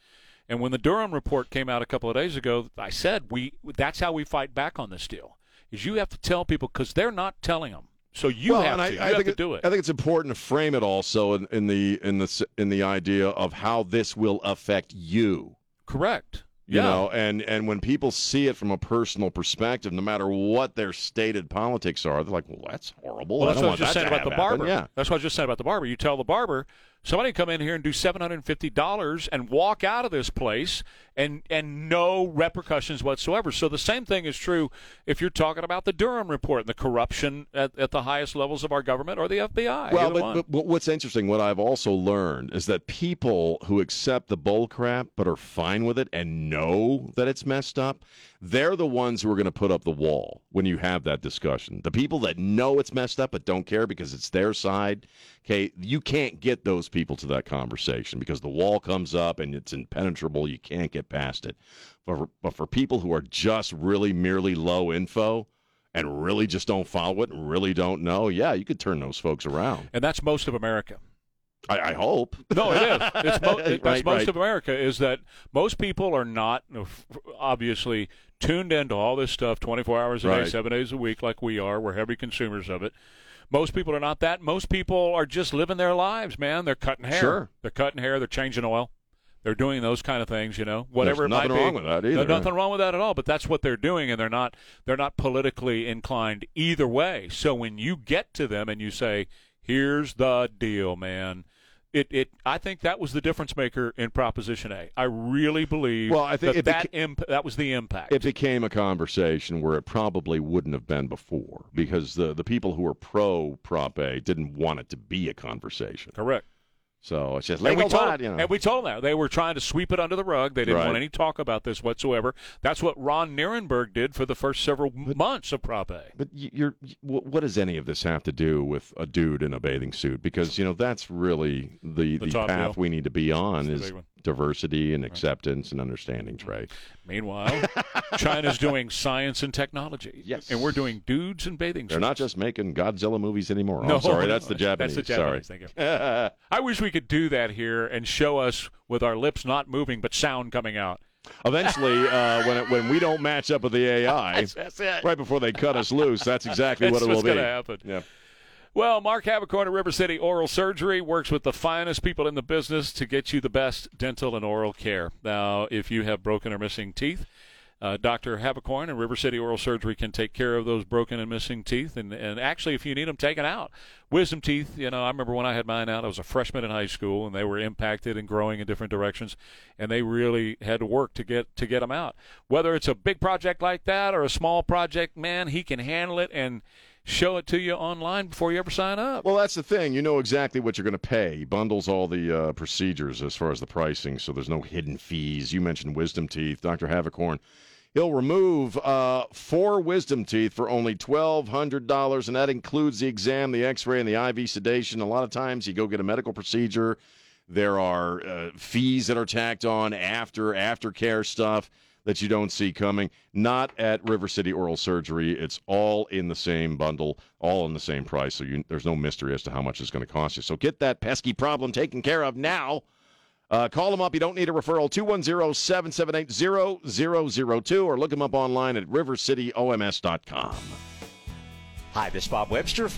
And when the Durham report came out a couple of days ago, I said we that's how we fight back on this deal. Is you have to tell people because they're not telling them. So you well, have to. I, you I have think to do it. I think it's important to frame it also in, in the in the in the idea of how this will affect you. Correct. You Yeah. know, and and when people see it from a personal perspective, no matter what their stated politics are, they're like, "Well, that's horrible. Well, that's what I was just saying about the happen." barber. Yeah. That's what I just said about the barber. You tell the barber, Somebody come in here and do seven hundred and fifty dollars and walk out of this place and and no repercussions whatsoever. So the same thing is true if you're talking about the Durham report and the corruption at, at the highest levels of our government or the FBI. Well, but, but, but what's interesting, what I've also learned is that people who accept the bull crap but are fine with it and know that it's messed up, they're the ones who are going to put up the wall when you have that discussion. The people that know it's messed up but don't care because it's their side, okay, you can't get those people to that conversation because the wall comes up and it's impenetrable. You can't get past it. But for, but for people who are just really merely low info, and really just don't follow it and really don't know, yeah, you could turn those folks around. and that's most of America. I, I hope. No, it is. It's mo- it- that's most right. of America. Is that most people are not obviously tuned into all this stuff 24 hours a day, Right. seven days a week, like we are. We're heavy consumers of it. Most people are not that. Most people are just living their lives, man. They're cutting hair. Sure. They're cutting hair. They're changing oil. They're doing those kind of things, you know. Whatever There's it might nothing be. wrong with that There's either. nothing wrong with that at all. But that's what they're doing, and they're not they're not politically inclined either way. So when you get to them and you say, "Here's the deal, man," it it I think that was the difference maker in Proposition A. I really believe. Well, I think that that, imp- that was the impact. It became a conversation where it probably wouldn't have been before because the, the people who were pro Prop A didn't want it to be a conversation. Correct. So it's just And we, told, you know. and we told them that. They were trying to sweep it under the rug. They didn't Right. want any talk about this whatsoever. That's what Ron Nirenberg did for the first several months of Prop A. But you're, what does any of this have to do with a dude in a bathing suit? Because you know that's really the The the, path deal. we need to be on That's is. Diversity and acceptance and understanding. Trey. Meanwhile, China's doing science and technology. Yes. And we're doing dudes and bathing They're suits. not just making Godzilla movies anymore. Oh, No, I'm sorry, no, that's the Japanese. That's the Japanese. Sorry. Thank you. I wish we could do that here and show us with our lips not moving but sound coming out. Eventually, uh, when it, when we don't match up with the AI, That's it. right before they cut us loose, that's exactly That's what it will be. happen. Yeah. Well, Mark Havicorn at River City Oral Surgery works with the finest people in the business to get you the best dental and oral care. Now, if you have broken or missing teeth, uh, Dr. Havicorn and River City Oral Surgery can take care of those broken and missing teeth. And, and actually, if you need them taken out, wisdom teeth, you know, I remember when I had mine out, I was a freshman in high school, and they were impacted and growing in different directions, and they really had to work to get to get them out. Whether it's a big project like that or a small project, man, he can handle it and show it to you online before you ever sign up. Well, that's the thing. You know exactly what you're going to pay. He bundles all the uh, procedures as far as the pricing, so there's no hidden fees. You mentioned wisdom teeth. Dr. Havicorn, he'll remove uh, four wisdom teeth for only $1,200, and that includes the exam, the x ray, and the IV sedation. A lot of times you go get a medical procedure, there are uh, fees that are tacked on after aftercare stuff that you don't see coming. Not at River City Oral Surgery. It's all in the same bundle, all in the same price. So you, there's no mystery as to how much it's going to cost you. So get that pesky problem taken care of now. Uh, call them up. You don't need a referral. 210 778 0002 or look them up online at rivercityoms.com. Hi, this is Bob Webster from